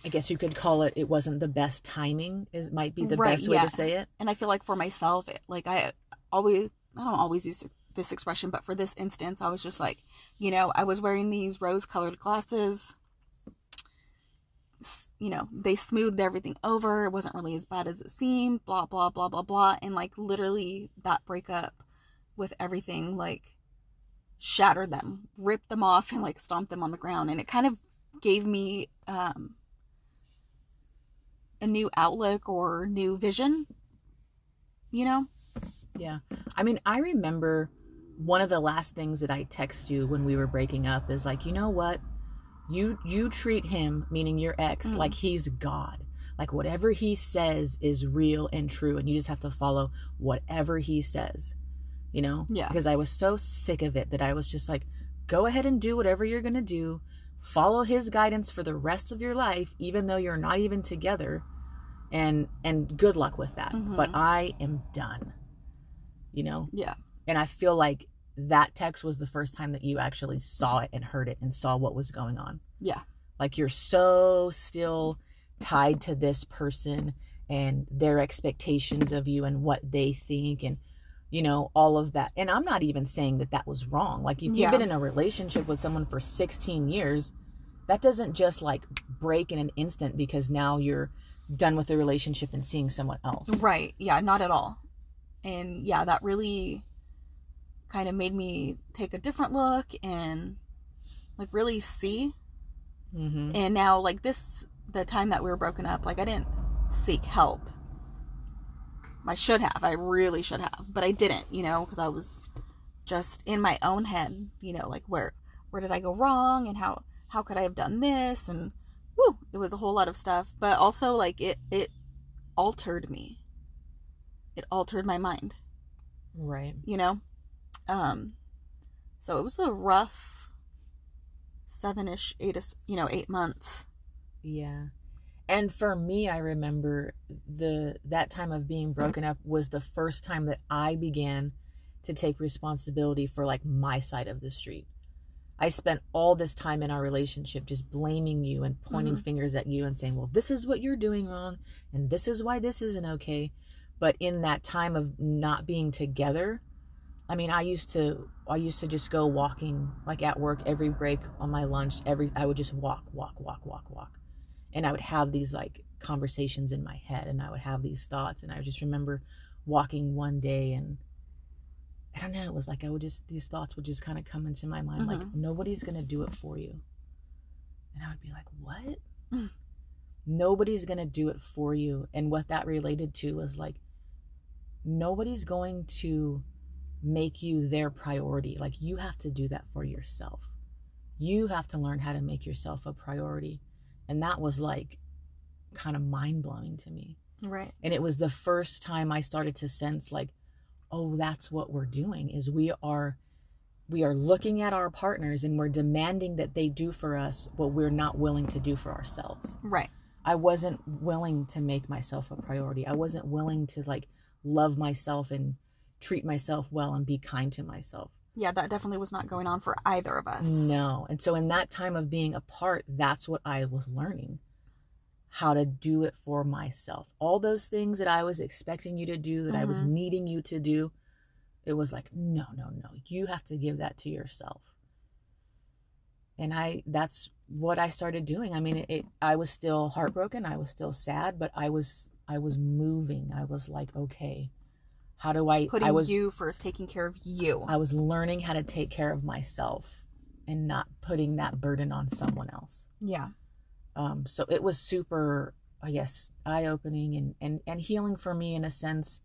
I guess you could call it it wasn't the best timing is might be the Right, best way yeah. to say it. and I feel like for myself, it- like I always, I don't always use this expression, but for this instance, I was just like, you know, I was wearing these rose colored glasses. You know, they smoothed everything over. It wasn't really as bad as it seemed, blah, blah, blah, blah, blah. And like literally that breakup with everything, like shattered them, ripped them off, and like stomped them on the ground. And it kind of gave me, um, a new outlook or new vision, you know? Yeah. I mean, I remember one of the last things that I text you when we were breaking up is like, you know what? You you treat him, meaning your ex, Mm. like he's God. Like whatever he says is real and true and you just have to follow whatever he says. You know? Yeah. Because I was so sick of it that I was just like, go ahead and do whatever you're going to do. Follow his guidance for the rest of your life even though you're not even together. And and good luck with that. But Mhm. I am done you know Yeah. and i feel like that text was the first time that you actually saw it and heard it and saw what was going on Yeah. like you're so still tied to this person and their expectations of you and what they think and you know all of that and i'm not even saying that that was wrong like if you've been in a relationship with someone for 16 years that doesn't just like break in an instant because now you're done with the relationship and seeing someone else Right. Yeah, not at all. And yeah, that really kind of made me take a different look and like really see. mm-hmm. And now, like this, the time that we were broken up, like I didn't seek help. I should have. I really should have. But I didn't, you know, because I was just in my own head, you know, like where where did I go wrong and how how could I have done this and whoo, it was a whole lot of stuff, but also like it it altered me. It altered my mind, Right. you know? Um so it was a rough seven-ish, eight, you know, eight months. Yeah. And for me, I remember the that time of being broken up was the first time that I began to take responsibility for like my side of the street. I spent all this time in our relationship just blaming you and pointing Mhm. fingers at you and saying, "Well, this is what you're doing wrong and this is why this isn't okay." But in that time of not being together, I mean, I used to I used to just go walking like at work every break on my lunch, every I would just walk, walk, walk, walk, walk. And I would have these like conversations in my head and I would have these thoughts and I just remember walking one day and I don't know, it was like I would just these thoughts would just kind of come into my mind like Mhm. nobody's going to do it for you. And I would be like, "What?" Mm. Nobody's going to do it for you. And what that related to was like nobody's going to make you their priority. Like you have to do that for yourself. You have to learn how to make yourself a priority. And that was like kind of mind blowing to me. Right. And it was the first time I started to sense like, oh, that's what we're doing is we are we are looking at our partners and we're demanding that they do for us what we're not willing to do for ourselves. Right. I wasn't willing to make myself a priority. I wasn't willing to like love myself and treat myself well and be kind to myself. Yeah, that definitely was not going on for either of us. No. And so in that time of being apart, that's what I was learning. How to do it for myself. All those things that I was expecting you to do, that I was Mhm. needing you to do, it was like, no, no, no. You have to give that to yourself. And I that's what I started doing. I mean, it, it I was still heartbroken, I was still sad, but I was I was moving. I was like, okay, how do I Putting I was you first, taking care of you. I was learning how to take care of myself and not putting that burden on someone else. yeah. Um, so it was super, I guess, eye opening and, and, and healing for me in a sense.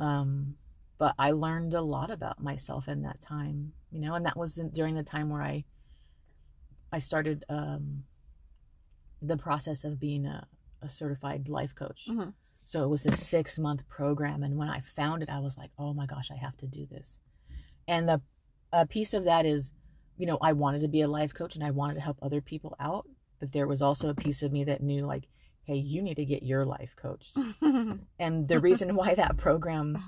Um, but I learned a lot about myself in that time, you know, and that was the, during the time where I, I started, um, the process of being a, a certified life coach. Mhm. So it was a six month program. And when I found it, I was like, oh my gosh, I have to do this. And the a piece of that is, you know, I wanted to be a life coach and I wanted to help other people out. But there was also a piece of me that knew, like, hey, you need to get your life coached. and the reason why that program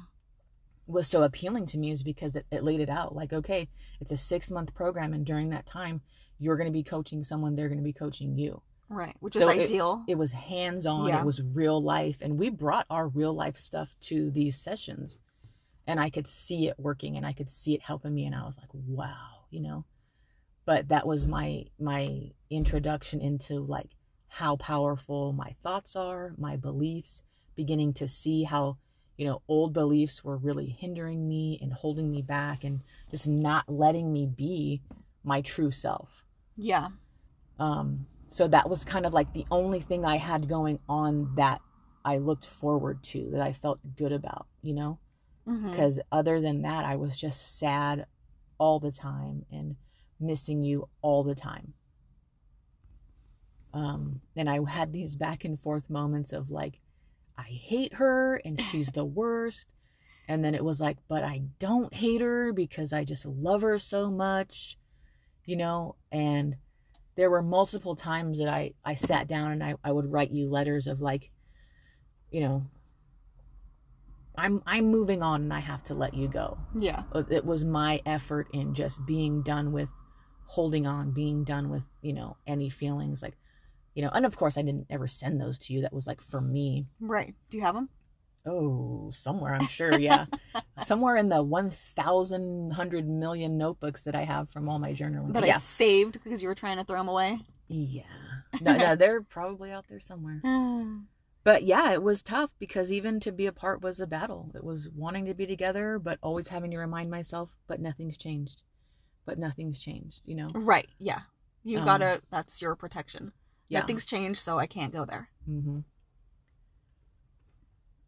was so appealing to me is because it, it laid it out like, okay, it's a six month program. And during that time, you're going to be coaching someone, they're going to be coaching you right. Which So is it- ideal. it was hands on Yeah. it was real life and we brought our real life stuff to these sessions and i could see it working and i could see it helping me and i was like wow you know but that was my my introduction into like how powerful my thoughts are my beliefs beginning to see how you know old beliefs were really hindering me and holding me back and just not letting me be my true self yeah. um, so that was kind of like the only thing I had going on that I looked forward to, that I felt good about, you know? Because other than that, I was just sad all the time and missing you all the time. Um, and I had these back and forth moments of like, I hate her and she's the worst. And then it was like, but I don't hate her because I just love her so much, you know? And there were multiple times that I, I sat down and I, I would write you letters of like, you know, I'm I'm moving on and I have to let you go. Yeah. Uh, it was my effort in just being done with holding on, being done with, you know, any feelings like, you know, and of course I didn't ever send those to you. That was like for me. Right. Do you have them? Oh, somewhere I'm sure, yeah. somewhere in the 1,000 hundred million notebooks that I have from all my journaling. That I yeah. saved because you were trying to throw them away? Yeah. No, no, they're probably out there somewhere. But yeah, it was tough because even to be apart was a battle. It was wanting to be together, but always having to remind myself, but nothing's changed. But nothing's changed, you know? right. Yeah. You Um, gotta, that's your protection. Yeah. Nothing's changed, so I can't go there. hmm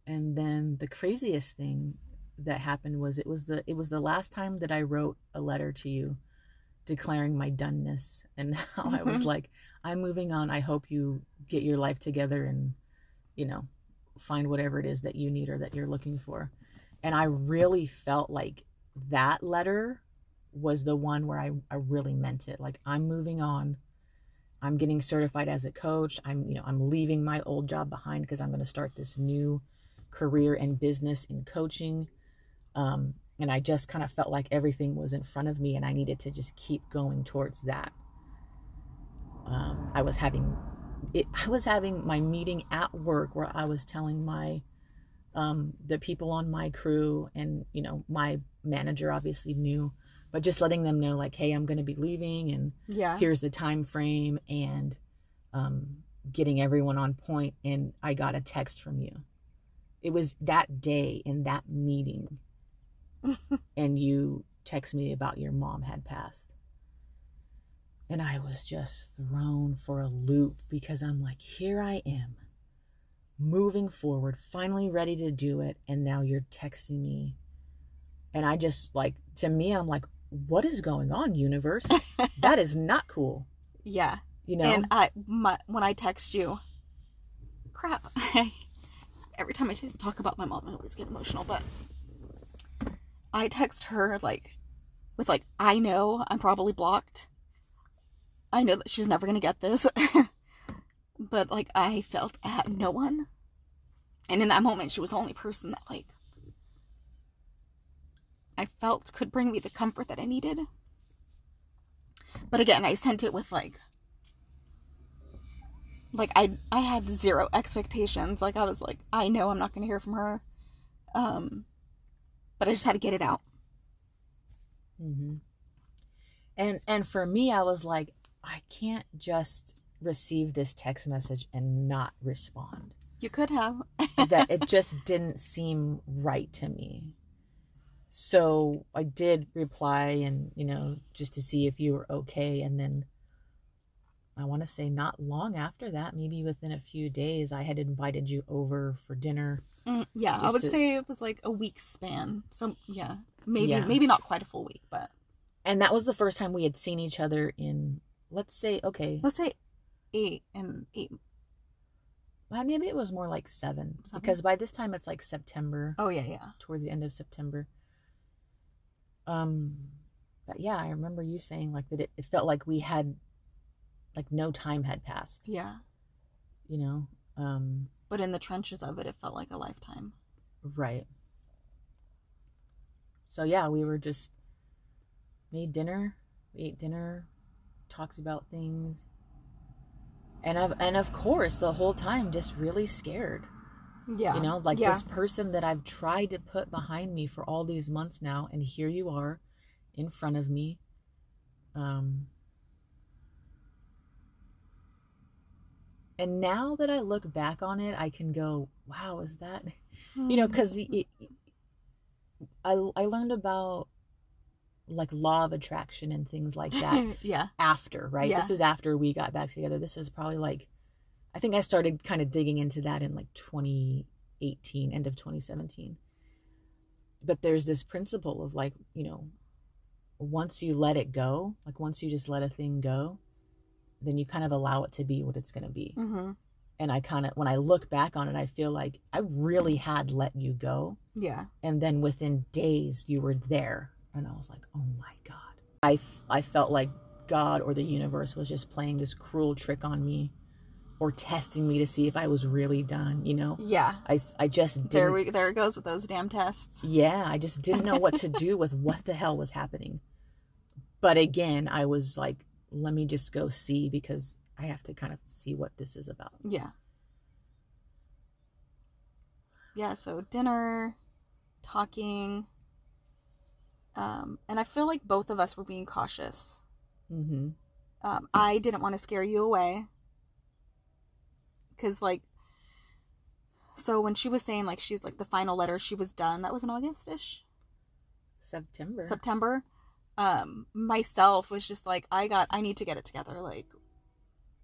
And then the craziest thing that happened was it was the it was the last time that I wrote a letter to you declaring my doneness and how I was Mhm. like, I'm moving on. I hope you get your life together and, you know, find whatever it is that you need or that you're looking for. And I really felt like that letter was the one where I, I really meant it. Like, I'm moving on. I'm getting certified as a coach. I'm, you know, I'm leaving my old job behind because I'm going to start this new career and business in coaching. Um, and I just kind of felt like everything was in front of me and I needed to just keep going towards that. Um, I was having it, I was having my meeting at work where I was telling my um, the people on my crew and you know my manager obviously knew, but just letting them know like, hey, I'm going to be leaving and Yeah. here's the time frame and um, getting everyone on point and i got a text from you it was that day in that meeting and you text me about your mom had passed. And i was just thrown for a loop because i'm like here i am moving forward finally ready to do it and now you're texting me. And i just like to me i'm like what is going on universe? That is not cool. Yeah. you know? And I, my, when I text you, crap. Every time I talk about my mom, I always get emotional. But I text her like, with like, I know I'm probably blocked. I know that she's never gonna get this. but like, I felt had no one. And in that moment, she was the only person that like I felt could bring me the comfort that I needed. But again, I sent it with like like I I had zero expectations. Like I was like, I know I'm not gonna hear from her. Um but I just had to get it out. Mm-hmm. And and for me, I was like, I can't just receive this text message and not respond. You could have. that it just didn't seem right to me. So I did reply and, you know, just to see if you were okay. And then I want to say not long after that, maybe within a few days, I had invited you over for dinner. Mm, yeah, I would to- say it was like a week span. So yeah, maybe Yeah. maybe not quite a full week, but And that was the first time we had seen each other in, let's say, okay, let's say eight and eight. well, maybe it was more like seven, Seven? because by this time it's like September. Oh yeah, yeah. towards the end of September. Um, but yeah, I remember you saying like that it, it felt like we had like no time had passed, Yeah. you know? Um, But in the trenches of it, it felt like a lifetime. right. So yeah, we were just made dinner, we ate dinner, talked about things. And of and of course, the whole time just really scared. Yeah. you know like yeah. this person that i've tried to put behind me for all these months now and here you are in front of me um and now that i look back on it i can go wow is that you know oh. because I, I learned about like law of attraction and things like that yeah. after, right? Yeah. This is after we got back together. This is probably like, I think I started kind of digging into that in like 2018, end of 2017. But there's this principle of like, you know, once you let it go, like once you just let a thing go, then you kind of allow it to be what it's going to be. Mm-hmm. And I kind of, when I look back on it, I feel like I really had let you go. Yeah. And then within days, you were there. And I was like, oh my God. I, f- I felt like God or the universe was just playing this cruel trick on me or testing me to see if I was really done, you know? Yeah. I, I just didn't. There we there it goes with those damn tests. Yeah, I just didn't know what to do with what the hell was happening. But again, I was like, let me just go see because I have to kind of see what this is about. Yeah. Yeah, so dinner, talking. Um, and I feel like both of us were being cautious. Mm-hmm. Um, I didn't want to scare you away. Cause like so when she was saying like she's like the final letter she was done, that was in August ish. September. September. Um, myself was just like, I got I need to get it together. Like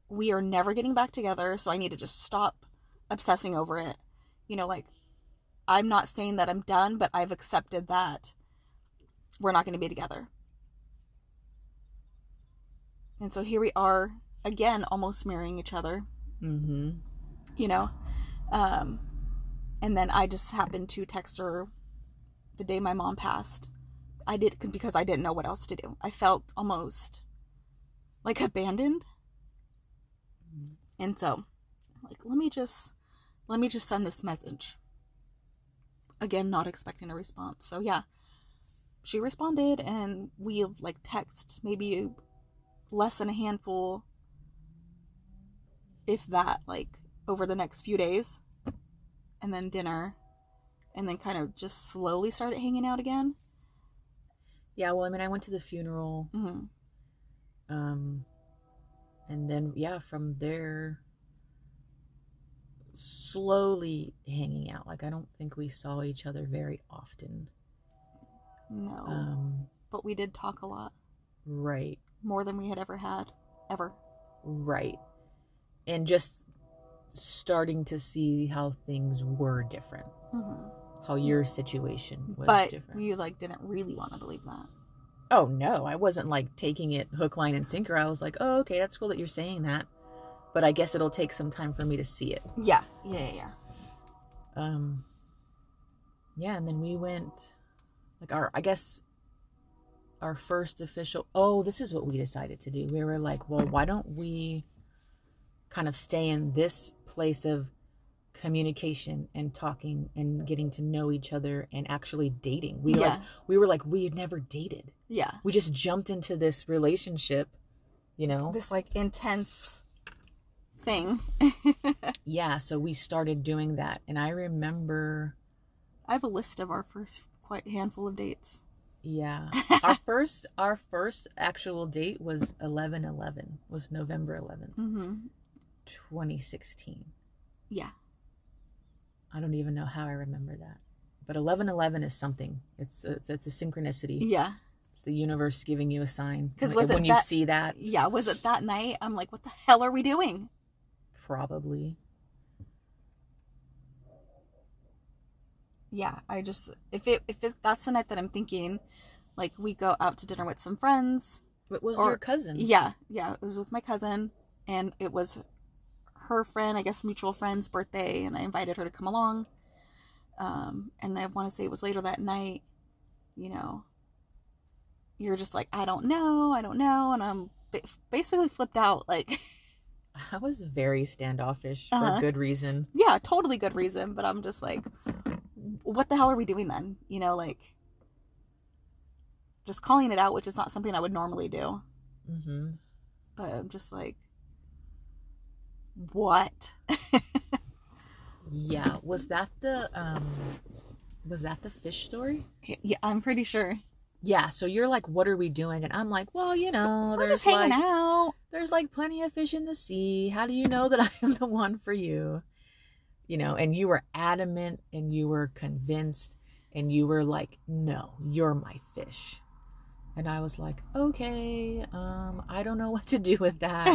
we are never getting back together, so I need to just stop obsessing over it. You know, like I'm not saying that I'm done, but I've accepted that we're not going to be together. And so here we are again, almost marrying each other. Mm-hmm. You know, um, and then I just happened to text her the day my mom passed. I did because I didn't know what else to do. I felt almost like abandoned. And so, like, let me just let me just send this message. Again, not expecting a response. So yeah, she responded, and we like text maybe less than a handful, if that, like over the next few days, and then dinner, and then kind of just slowly started hanging out again. Yeah, well, I mean, I went to the funeral, hmm um, and then yeah, from there, slowly hanging out. Like I don't think we saw each other very often. No, Um, but we did talk a lot. right, more than we had ever had, ever. right, and just starting to see how things were different, hmm how your situation was But different. you like didn't really want to believe that. Oh no, I wasn't like taking it hook, line, and sinker. I was like, oh, okay, that's cool that you're saying that, but I guess it'll take some time for me to see it. Yeah, yeah, yeah. yeah. Um, yeah, and then we went, like our, I guess, our first official. Oh, this is what we decided to do. We were like, well, why don't we kind of stay in this place of communication and talking and getting to know each other and actually dating. We Yeah. like we were like we had never dated. Yeah. we just jumped into this relationship you know This like intense thing. yeah so we started doing that and i remember I have a list of our first quite handful of dates. yeah our first our first actual date was 11 11 was november 11th Mm-hmm. 2016 Yeah. I don't even know how i remember that but 11 11 is something it's it's, it's a synchronicity Yeah. it's the universe giving you a sign. Because it when you see that Yeah. Was it that night? I'm like, what the hell are we doing? probably Yeah. I just if it if it, that's the night that I'm thinking, like we go out to dinner with some friends. It was Or- your cousin Yeah. Yeah. It was with my cousin, and it was her friend, I guess mutual friend's birthday, and I invited her to come along. Um, and I want to say it was later that night. You know, you're just like, I don't know, I don't know, and I'm basically flipped out. Like, I was very standoffish for Uh-huh. good reason. yeah, totally good reason, but I'm just like, what the hell are we doing then? You know, like, just calling it out, which is not something I would normally do. hmm But I'm just like, what? Yeah, was that the um, was that the fish story? yeah, I'm pretty sure. Yeah. So you're like, what are we doing? And I'm like, well, you know, We're there's just hanging like out. there's like plenty of fish in the sea. How do you know that I am the one for you? You know, and you were adamant and you were convinced and you were like, no, you're my fish. And I was like, okay, um, I don't know what to do with that.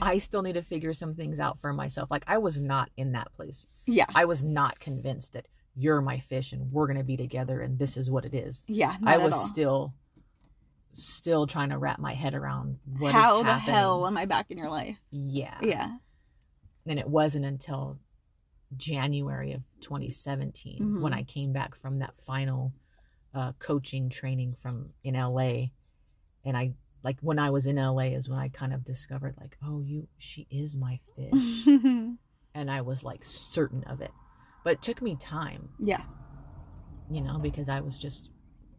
I still need to figure some things out for myself. Like I was not in that place. yeah, I was not convinced that you're my fish and we're gonna be together and this is what it is. yeah. I was still still trying to wrap my head around what is How the happening. hell am I back in your life? Yeah. Yeah. And it wasn't until January of 2017 Mhm. when I came back from that final uh, coaching training from in LA, and I like when I was in LA is when I kind of discovered like, oh, you, she is my fish, and I was like certain of it, but it took me time, yeah. you know, because I was just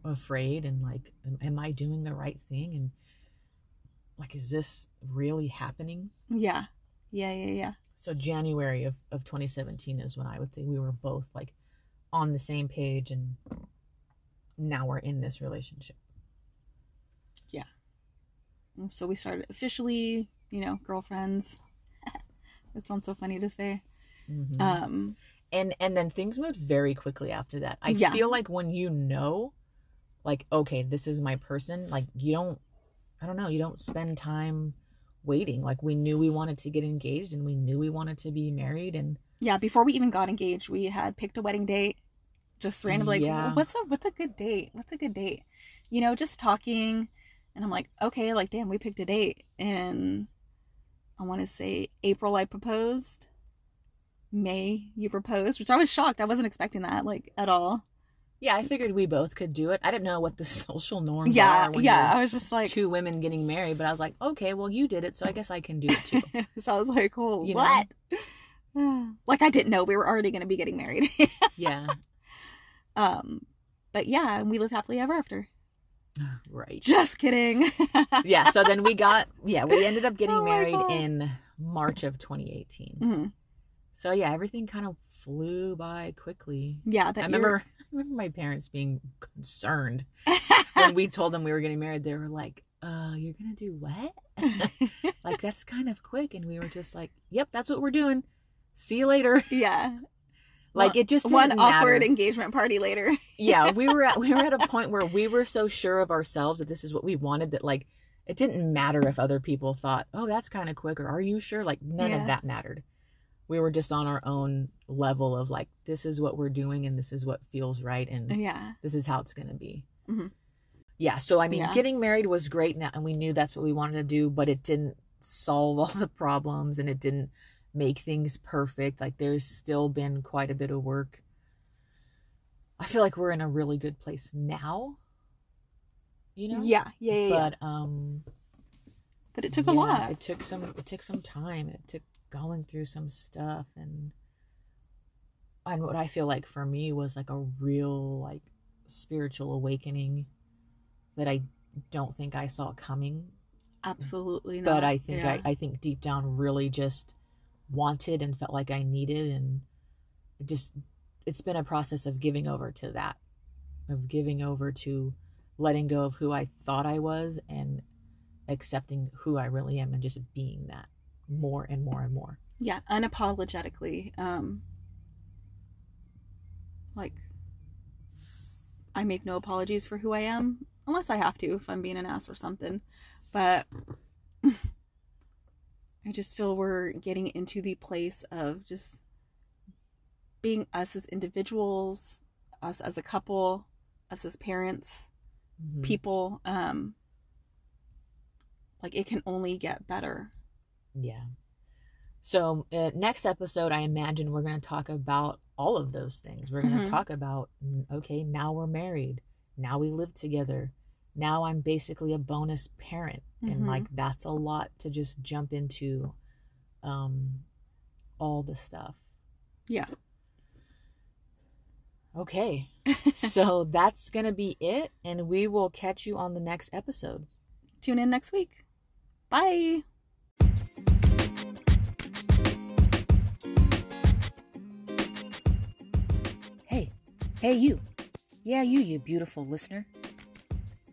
afraid and like, am, am I doing the right thing? And like, is this really happening? Yeah. Yeah. Yeah. Yeah. So January of, of 2017 is when I would say we were both like on the same page and now we're in this relationship. Yeah. So we started officially, you know, girlfriends. that sounds so funny to say. Mhm. Um, and and then things moved very quickly after that. I Yeah. feel like when you know like okay, this is my person, like you don't I don't know, you don't spend time waiting. Like we knew we wanted to get engaged and we knew we wanted to be married and yeah. Before we even got engaged, we had picked a wedding date. Just randomly, like, Yeah. what's a what's a good date? What's a good date? You know, just talking, And I'm like, okay, like, damn, we picked a date. And I want to say April, I proposed. May, you proposed, which I was shocked. I wasn't expecting that, like, at all. Yeah, I figured we both could do it. I didn't know what the social norms Yeah, are when yeah. I was just like, two women getting married, but I was like, okay, well, you did it, so I guess I can do it too. so I was like, oh, You know? what? like, I didn't know we were already going to be getting married. yeah, um, but yeah, we lived happily ever after. right. Just kidding. yeah, so then we got, yeah, we ended up getting Oh married in March of 2018. Mhm. So yeah, everything kind of flew by quickly. Yeah, that I remember, I remember my parents being concerned when we told them we were getting married. They were like, "Uh, you're gonna do what? like that's kind of quick." And we were just like, "Yep, that's what we're doing. See you later." yeah. Like it just one awkward matter. engagement party later. yeah, we were at we were at a point where we were so sure of ourselves that this is what we wanted that like it didn't matter if other people thought, "Oh, that's kind of quick," or "Are you sure?" Like none Yeah. of that mattered. We were just on our own level of like, this is what we're doing, and this is what feels right, and yeah. this is how it's going to be. Mhm. Yeah. So, I mean, Yeah. getting married was great now, and we knew that's what we wanted to do, but it didn't solve all the problems and it didn't make things perfect. Like, there's still been quite a bit of work. I feel like we're in a really good place now, you know? Yeah. Yeah. Yeah. yeah. But, um, But it took a yeah, lot. It took some, it took some time. It took going through some stuff and, and what I feel like for me was like a real like spiritual awakening that I don't think I saw coming, Absolutely not. but I think yeah. I, I think deep down really just wanted and felt like I needed and just it's been a process of giving over to that of giving over to letting go of who I thought I was and accepting who I really am and just being that more and more and more. yeah, unapologetically. Um, like, I make no apologies for who I am, unless I have to, if I'm being an ass or something. But I just feel we're getting into the place of just being us as individuals, us as a couple, us as parents, Mhm. people. Um, like, it can only get better. Yeah. So, uh, next episode, I imagine we're going to talk about all of those things. We're going to Mhm. talk about, mm, okay, now we're married. Now we live together. Now I'm basically a bonus parent. And Mhm. like, that's a lot to just jump into um, all the stuff. Yeah. Okay. so, that's going to be it. And we will catch you on the next episode. Tune in next week. Bye. Hey, hey, you. Yeah, you, you beautiful listener.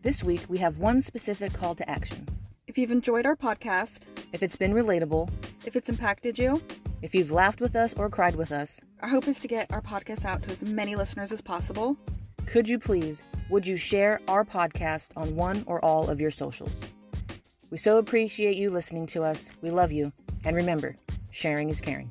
This week we have one specific call to action. If you've enjoyed our podcast, If it's been relatable, if it's impacted you, if you've laughed with us or cried with us, our hope is to get our podcast out to as many listeners as possible. could you please, would you share our podcast on one or all of your socials? We so appreciate you listening to us. We love you. And remember, sharing is caring.